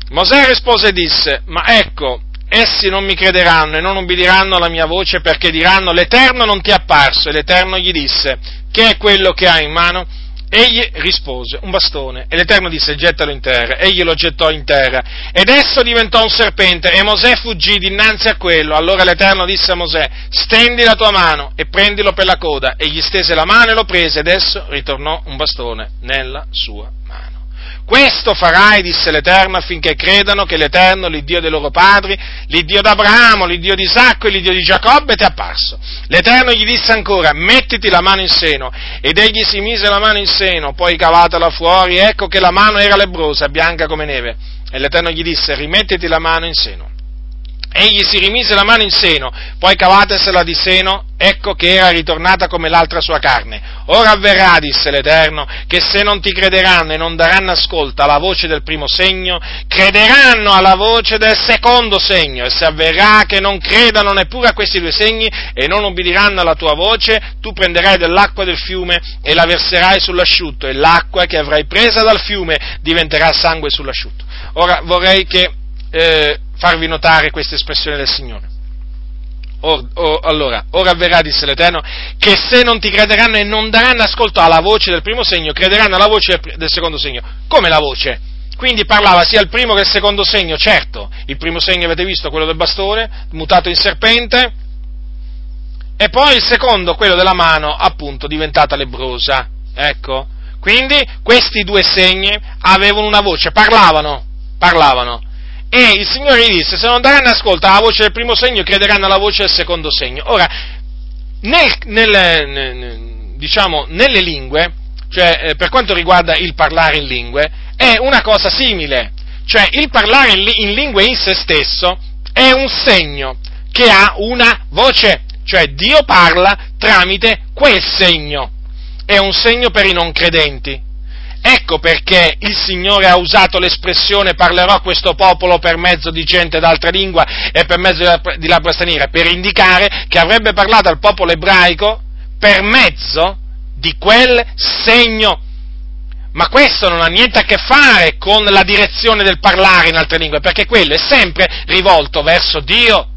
Mosè rispose e disse, ma ecco, essi non mi crederanno e non ubbidiranno alla mia voce perché diranno, l'Eterno non ti è apparso. E l'Eterno gli disse, che è quello che hai in mano? Egli rispose, un bastone, e l'Eterno disse, gettalo in terra. Egli lo gettò in terra, ed esso diventò un serpente, e Mosè fuggì dinanzi a quello. Allora l'Eterno disse a Mosè, stendi la tua mano e prendilo per la coda. E gli stese la mano e lo prese, ed esso ritornò un bastone nella sua questo farai, disse l'Eterno, affinché credano che l'Eterno, l'Iddio dei loro padri, l'Iddio d'Abramo, l'Iddio di Isacco e l'Iddio di Giacobbe ti è apparso. L'Eterno gli disse ancora, mettiti la mano in seno. Ed egli si mise la mano in seno, poi cavatela fuori, ecco che la mano era lebrosa, bianca come neve. E l'Eterno gli disse, rimettiti la mano in seno. Egli si rimise la mano in seno, poi cavatesela di seno, ecco che era ritornata come l'altra sua carne. Ora avverrà, disse l'Eterno, che se non ti crederanno e non daranno ascolto alla voce del primo segno, crederanno alla voce del secondo segno, e se avverrà che non credano neppure a questi due segni e non ubbidiranno alla tua voce, tu prenderai dell'acqua del fiume e la verserai sull'asciutto, e l'acqua che avrai presa dal fiume diventerà sangue sull'asciutto. Ora vorrei che eh, farvi notare questa espressione del Signore. Or, or, allora, ora avverrà, disse l'Eterno, che se non ti crederanno e non daranno ascolto alla voce del primo segno, crederanno alla voce del, secondo segno. Come la voce? Quindi parlava sia il primo che il secondo segno, certo, il primo segno avete visto, quello del bastone, mutato in serpente, e poi il secondo, quello della mano, appunto, diventata lebrosa. Ecco, quindi questi due segni avevano una voce, parlavano, parlavano. E il Signore gli disse, se non daranno ascolto alla voce del primo segno, crederanno alla voce del secondo segno. Ora, nel, nel, nel, diciamo, nelle lingue, cioè eh, per quanto riguarda il parlare in lingue, è una cosa simile, cioè il parlare in, in lingue in se stesso è un segno che ha una voce, cioè Dio parla tramite quel segno, è un segno per i non credenti. Ecco perché il Signore ha usato l'espressione parlerò a questo popolo per mezzo di gente d'altra lingua e per mezzo di labbra straniere, per indicare che avrebbe parlato al popolo ebraico per mezzo di quel segno. Ma questo non ha niente a che fare con la direzione del parlare in altre lingue, perché quello è sempre rivolto verso Dio.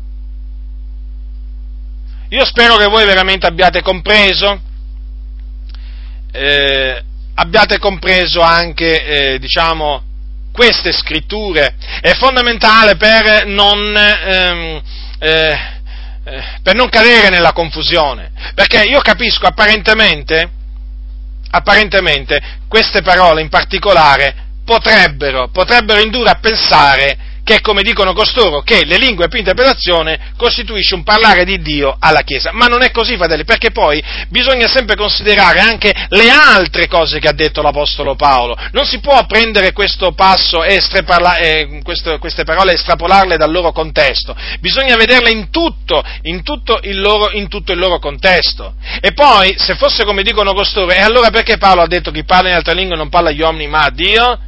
Io spero che voi veramente abbiate compreso, eh, abbiate compreso anche, eh, diciamo, queste scritture. È fondamentale per non, ehm, eh, eh, per non cadere nella confusione, perché io capisco apparentemente, apparentemente queste parole in particolare potrebbero, potrebbero indurre a pensare che, come dicono costoro, che le lingue più interpretazione costituisce un parlare di Dio alla Chiesa. Ma non è così, fratelli, perché poi bisogna sempre considerare anche le altre cose che ha detto l'Apostolo Paolo. Non si può prendere questo passo e eh, questo, queste parole e estrapolarle dal loro contesto. Bisogna vederle in tutto, in tutto, il loro, in tutto il loro contesto. E poi, se fosse come dicono costoro, e allora perché Paolo ha detto che chi parla in altre lingue non parla agli uomini ma a Dio?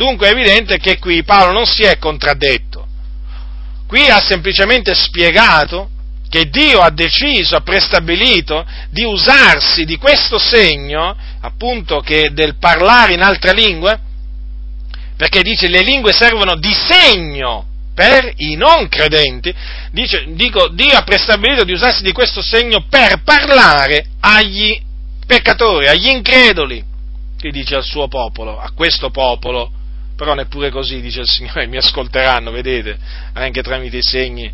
Dunque è evidente che qui Paolo non si è contraddetto. Qui ha semplicemente spiegato che Dio ha deciso, ha prestabilito di usarsi di questo segno, appunto che del parlare in altre lingue, perché dice le lingue servono di segno per i non credenti, dice, dico, Dio ha prestabilito di usarsi di questo segno per parlare agli peccatori, agli increduli, che dice al suo popolo, a questo popolo però neppure così, dice il Signore, mi ascolteranno, vedete, anche tramite i segni.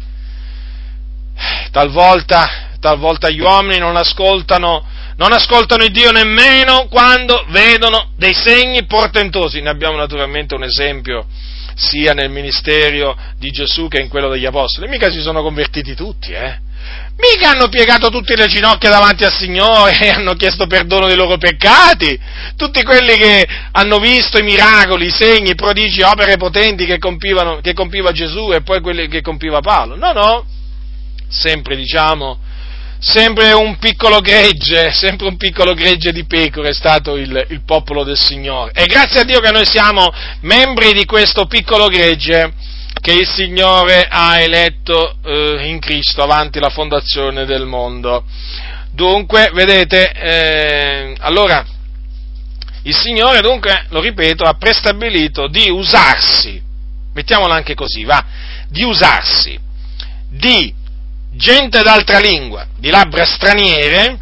Talvolta, talvolta gli uomini non ascoltano, non ascoltano il Dio nemmeno quando vedono dei segni portentosi. Ne abbiamo naturalmente un esempio sia nel ministero di Gesù che in quello degli Apostoli. Mica si sono convertiti tutti, eh? Mica hanno piegato tutte le ginocchia davanti al Signore e [laughs] hanno chiesto perdono dei loro peccati. Tutti quelli che hanno visto i miracoli, i segni, i prodigi, opere potenti che, che compiva Gesù e poi quelli che compiva Paolo. No, no. Sempre, diciamo, sempre un piccolo gregge, [laughs] sempre un piccolo gregge di pecore è stato il, il popolo del Signore. E grazie a Dio che noi siamo membri di questo piccolo gregge che il Signore ha eletto eh, in Cristo avanti la fondazione del mondo. Dunque, vedete, eh, allora, il Signore, dunque, lo ripeto, ha prestabilito di usarsi, mettiamola anche così, va, di usarsi di gente d'altra lingua, di labbra straniere,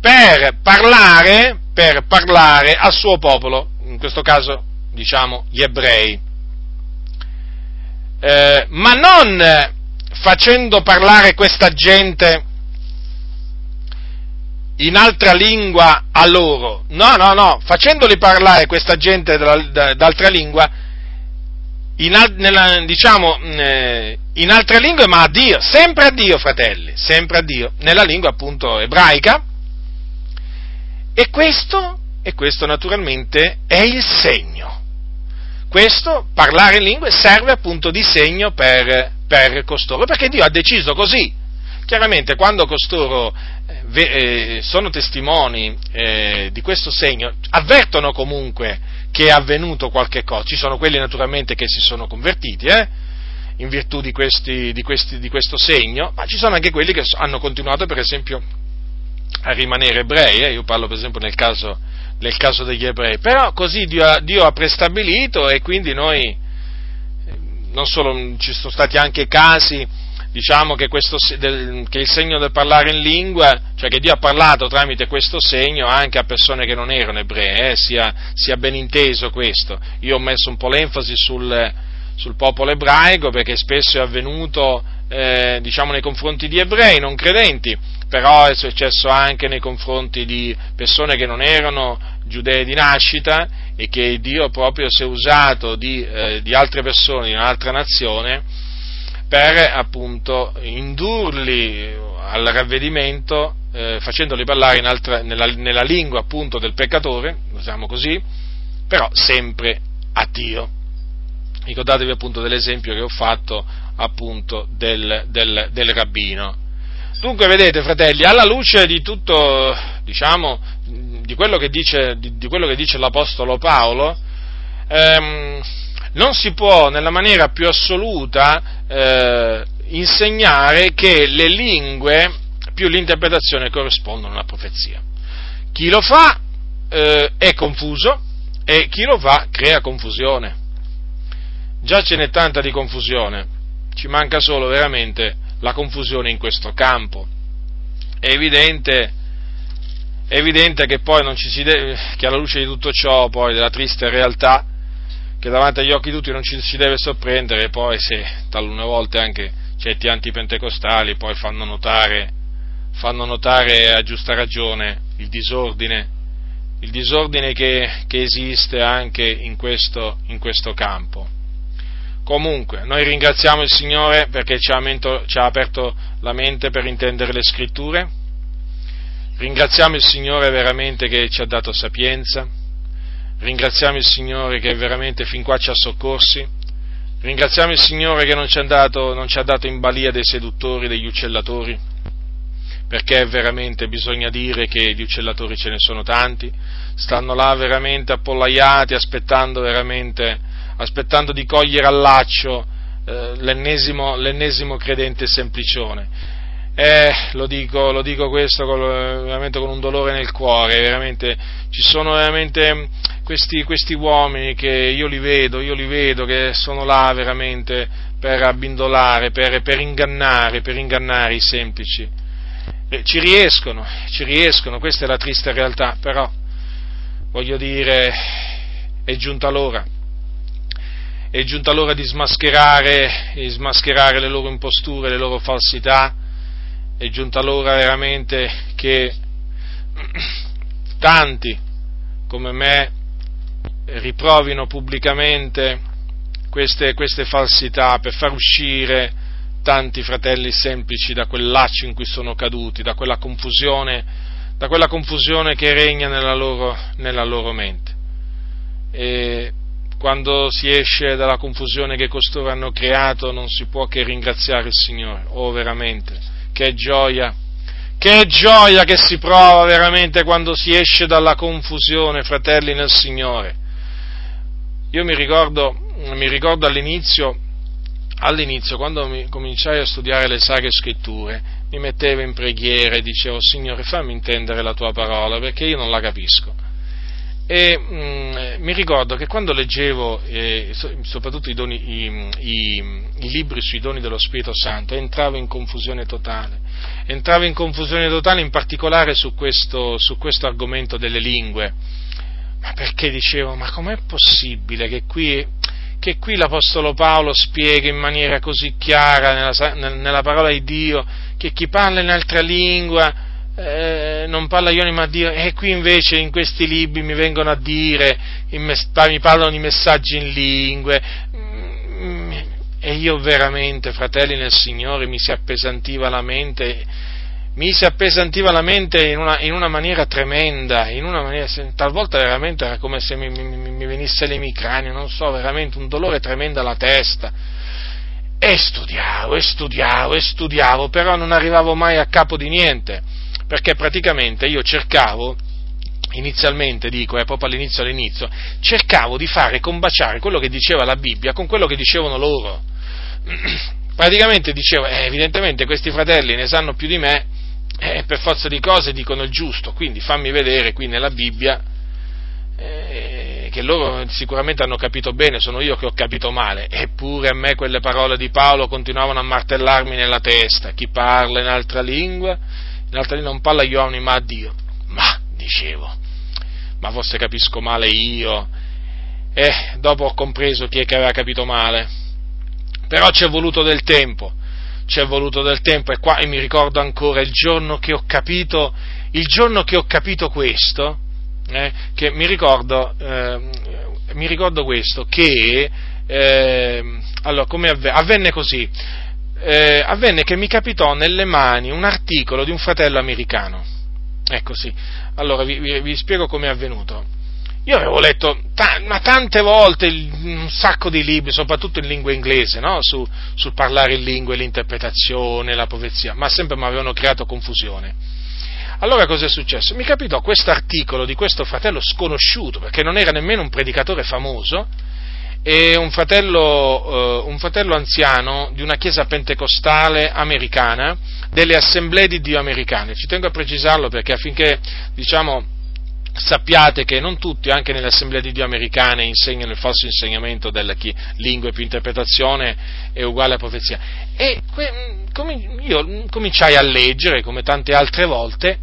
per parlare, per parlare al suo popolo, in questo caso, diciamo, gli ebrei eh, ma non facendo parlare questa gente in altra lingua a loro, no, no, no, facendoli parlare questa gente d'altra lingua, in, nella, diciamo, eh, in altre lingue, ma a Dio, sempre a Dio, fratelli, sempre a Dio, nella lingua appunto ebraica. E questo, e questo naturalmente è il segno questo, parlare in lingue, serve appunto di segno per, per costoro, perché Dio ha deciso così. Chiaramente quando costoro eh, eh, sono testimoni eh, di questo segno, avvertono comunque che è avvenuto qualche cosa. Ci sono quelli naturalmente che si sono convertiti, eh, in virtù di, questi, di, questi, di, questo segno, ma ci sono anche quelli che hanno continuato, per esempio, a rimanere ebrei. Eh. Io parlo, per esempio, nel caso nel caso degli ebrei, però così Dio ha, Dio ha prestabilito e quindi noi non solo, ci sono stati anche casi, diciamo, che, questo, che, il segno del parlare in lingua, cioè che Dio ha parlato tramite questo segno anche a persone che non erano ebree, eh, sia, sia, ben inteso questo. Io ho messo un po' l'enfasi sul, sul popolo ebraico perché spesso è avvenuto, eh, diciamo, nei confronti di ebrei non credenti, però è successo anche nei confronti di persone che non erano giudei di nascita e che Dio proprio si è usato di, eh, di altre persone di un'altra nazione per appunto indurli al ravvedimento eh, facendoli parlare altra, nella, nella, lingua appunto del peccatore, usiamo così, però sempre a Dio. Ricordatevi appunto dell'esempio che ho fatto appunto del, del, del rabbino. Dunque, vedete, fratelli, alla luce di tutto, diciamo, di quello che dice, di, di quello che dice l'Apostolo Paolo, ehm, non si può nella maniera più assoluta eh, insegnare che le lingue più l'interpretazione corrispondono alla profezia. Chi lo fa eh, è confuso e chi lo fa crea confusione. Già ce n'è tanta di confusione, ci manca solo veramente la confusione in questo campo. È evidente, è evidente che deve, che alla luce di tutto ciò, poi della triste realtà, che davanti agli occhi di tutti non ci si deve sorprendere, poi se talune volte anche certi antipentecostali poi fanno notare, fanno notare a giusta ragione il disordine, il disordine che, che esiste anche in questo, in questo, campo. Comunque, noi ringraziamo il Signore perché ci ha, mento, ci ha aperto la mente per intendere le scritture, ringraziamo il Signore veramente che ci ha dato sapienza, Ringraziamo il Signore che veramente fin qua ci ha soccorsi. Ringraziamo il Signore che non ci, dato, non ci ha dato in balia dei seduttori, degli uccellatori, perché veramente bisogna dire che di uccellatori ce ne sono tanti, stanno là veramente appollaiati, aspettando veramente, aspettando di cogliere al laccio eh, l'ennesimo, l'ennesimo credente semplicione. Eh, lo dico, lo dico questo con, veramente con un dolore nel cuore, veramente. Ci sono veramente questi, questi, uomini che io li vedo, io li vedo che sono là veramente per abbindolare, per, per ingannare, per ingannare i semplici. Eh, ci riescono, ci riescono, questa è la triste realtà, però voglio dire, è giunta l'ora è giunta l'ora di smascherare, di smascherare, le loro imposture, le loro falsità, è giunta l'ora veramente che [clears throat] tanti come me riprovino pubblicamente queste, queste falsità per far uscire tanti fratelli semplici da quel laccio in cui sono caduti, da quella confusione, da quella confusione che regna nella loro, nella loro mente. E quando si esce dalla confusione che costoro hanno creato non si può che ringraziare il Signore, oh veramente che gioia, che gioia che si prova veramente quando si esce dalla confusione, fratelli nel Signore. Io mi ricordo, mi ricordo all'inizio, all'inizio, quando mi cominciai a studiare le sacre scritture, mi mettevo in preghiera e dicevo, Signore, fammi intendere la tua parola, perché io non la capisco. E mh, mm, mi ricordo che quando leggevo eh, soprattutto i, doni, i, i, i, libri sui doni dello Spirito Santo entravo in confusione totale, entravo in confusione totale in particolare su questo, su questo argomento delle lingue, ma perché dicevo, ma com'è possibile che qui, che qui l'Apostolo Paolo spiega in maniera così chiara nella, nella parola di Dio che chi parla in altra lingua eh, non parla io ma Dio, e qui invece in questi libri mi vengono a dire, mi parlano di messaggi in lingue, mm, e io veramente, fratelli nel Signore, mi si appesantiva la mente, mi si appesantiva la mente in una, in una maniera tremenda, in una maniera, talvolta veramente era come se mi, mi, mi venisse l'emicranio, non so, veramente un dolore tremendo alla testa. E studiavo, e studiavo, e studiavo, però non arrivavo mai a capo di niente perché praticamente io cercavo, inizialmente dico, eh, proprio all'inizio all'inizio, cercavo di fare combaciare quello che diceva la Bibbia con quello che dicevano loro. [clears throat] praticamente dicevo, eh, evidentemente questi fratelli ne sanno più di me, eh, per forza di cose dicono il giusto, quindi fammi vedere qui nella Bibbia eh, che loro sicuramente hanno capito bene, sono io che ho capito male, eppure a me quelle parole di Paolo continuavano a martellarmi nella testa, chi parla in altra lingua, in altra lingua non parla agli uomini ma a Dio, ma, dicevo, ma forse capisco male io, e dopo ho compreso chi è che aveva capito male, però ci è voluto del tempo, ci è voluto del tempo. E qua e mi ricordo ancora il giorno che ho capito, il giorno che ho capito questo, eh, che mi ricordo, eh, mi ricordo questo, che eh, allora, come avvenne, avvenne così, eh, avvenne che mi capitò nelle mani un articolo di un fratello americano. Ecco sì, allora vi, vi, vi spiego come è avvenuto. Io avevo letto ta- ma tante volte un sacco di libri, soprattutto in lingua inglese, no? Su, sul parlare in lingue, l'interpretazione, la profezia, ma sempre mi avevano creato confusione. Allora cosa è successo? Mi capitò questo articolo di questo fratello sconosciuto, perché non era nemmeno un predicatore famoso, e un fratello, uh, un fratello anziano di una chiesa pentecostale americana, delle assemblee di Dio americane. Ci tengo a precisarlo perché affinché, diciamo, sappiate che non tutti, anche nelle assemblee di Dio americane, insegnano il falso insegnamento della chi, lingue più interpretazione è uguale a profezia. E io cominciai a leggere, come tante altre volte,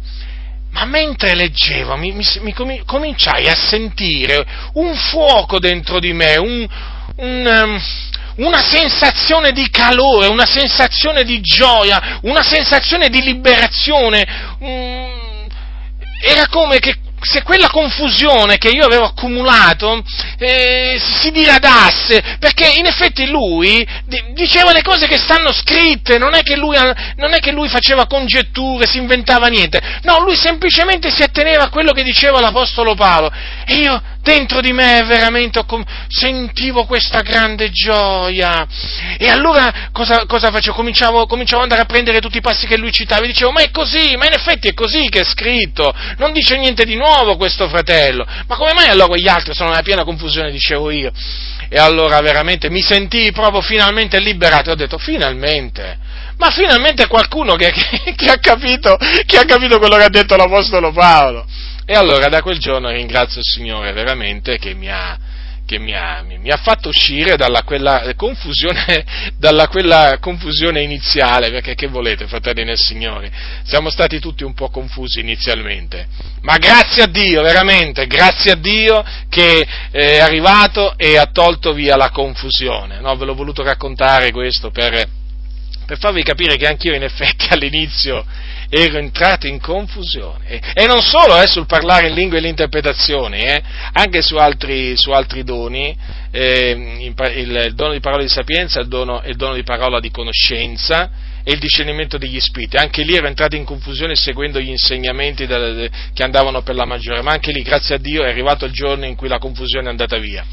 ma mentre leggevo mi, mi, mi cominciai a sentire un fuoco dentro di me, un, un, um, una sensazione di calore, una sensazione di gioia, una sensazione di liberazione. Um, era come che se quella confusione che io avevo accumulato eh, si diradasse, perché in effetti lui diceva le cose che stanno scritte, non è che lui, non è che lui faceva congetture, si inventava niente, no, lui semplicemente si atteneva a quello che diceva l'Apostolo Paolo. E io dentro di me veramente sentivo questa grande gioia. E allora cosa, cosa facevo? Cominciavo, cominciavo, ad andare a prendere tutti i passi che lui citava e dicevo, ma è così, ma in effetti è così che è scritto, non dice niente di nuovo questo fratello. Ma come mai allora gli altri sono nella piena confusione, dicevo io? E allora veramente mi sentii proprio finalmente liberato ho detto, finalmente, ma finalmente qualcuno che, che, che, ha capito, che ha capito quello che ha detto l'Apostolo Paolo. E allora da quel giorno ringrazio il Signore veramente che mi ha, che mi ha, mi ha fatto uscire dalla quella, confusione, [laughs] dalla quella confusione iniziale, perché che volete, fratelli nel Signore? Siamo stati tutti un po' confusi inizialmente, ma grazie a Dio, veramente, grazie a Dio che è arrivato e ha tolto via la confusione. No, ve l'ho voluto raccontare questo per, per farvi capire che anch'io in effetti [laughs] all'inizio ero entrato in confusione. E non solo eh, sul parlare in lingua e l'interpretazione, eh, anche su altri, su altri doni, eh, il, il, dono di parola di sapienza, il dono, il dono di parola di conoscenza e il discernimento degli spiriti. Anche lì ero entrato in confusione seguendo gli insegnamenti del, che andavano per la maggiore, ma anche lì, grazie a Dio, è arrivato il giorno in cui la confusione è andata via.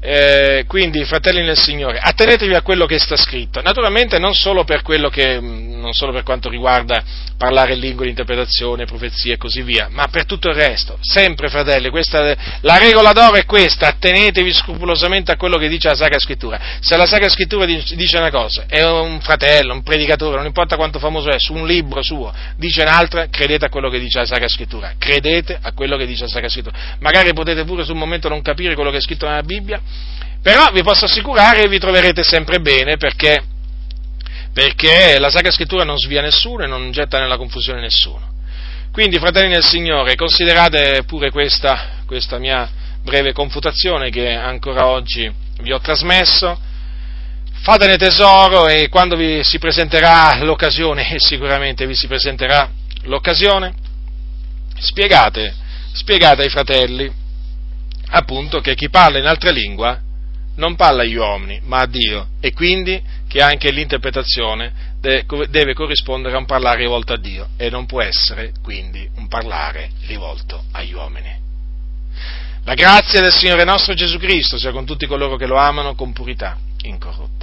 Eh, quindi, fratelli nel Signore, attenetevi a quello che sta scritto. Naturalmente non solo per, che, mm, non solo per quanto riguarda parlare in lingua, l'interpretazione, profezie e così via, ma per tutto il resto. Sempre, fratelli, questa, la regola d'oro è questa, attenetevi scrupolosamente a quello che dice la Sacra Scrittura. Se la Sacra Scrittura dice una cosa, è un fratello, un predicatore, non importa quanto famoso è, su un libro suo, dice un'altra, credete a quello che dice la Sacra Scrittura. Credete a quello che dice la Sacra Scrittura. Magari potete pure sul momento non capire quello che è scritto nella Bibbia, però vi posso assicurare che vi troverete sempre bene perché, perché la Sacra Scrittura non svia nessuno e non getta nella confusione nessuno. Quindi, fratelli del Signore, considerate pure questa, questa mia breve confutazione che ancora oggi vi ho trasmesso, fatene tesoro e quando vi si presenterà l'occasione, e [laughs] sicuramente vi si presenterà l'occasione, spiegate, spiegate ai fratelli appunto che chi parla in altra lingua non parla agli uomini, ma a Dio, e quindi che anche l'interpretazione deve corrispondere a un parlare rivolto a Dio e non può essere quindi un parlare rivolto agli uomini. La grazia del Signore nostro Gesù Cristo sia con tutti coloro che lo amano con purità incorrotta.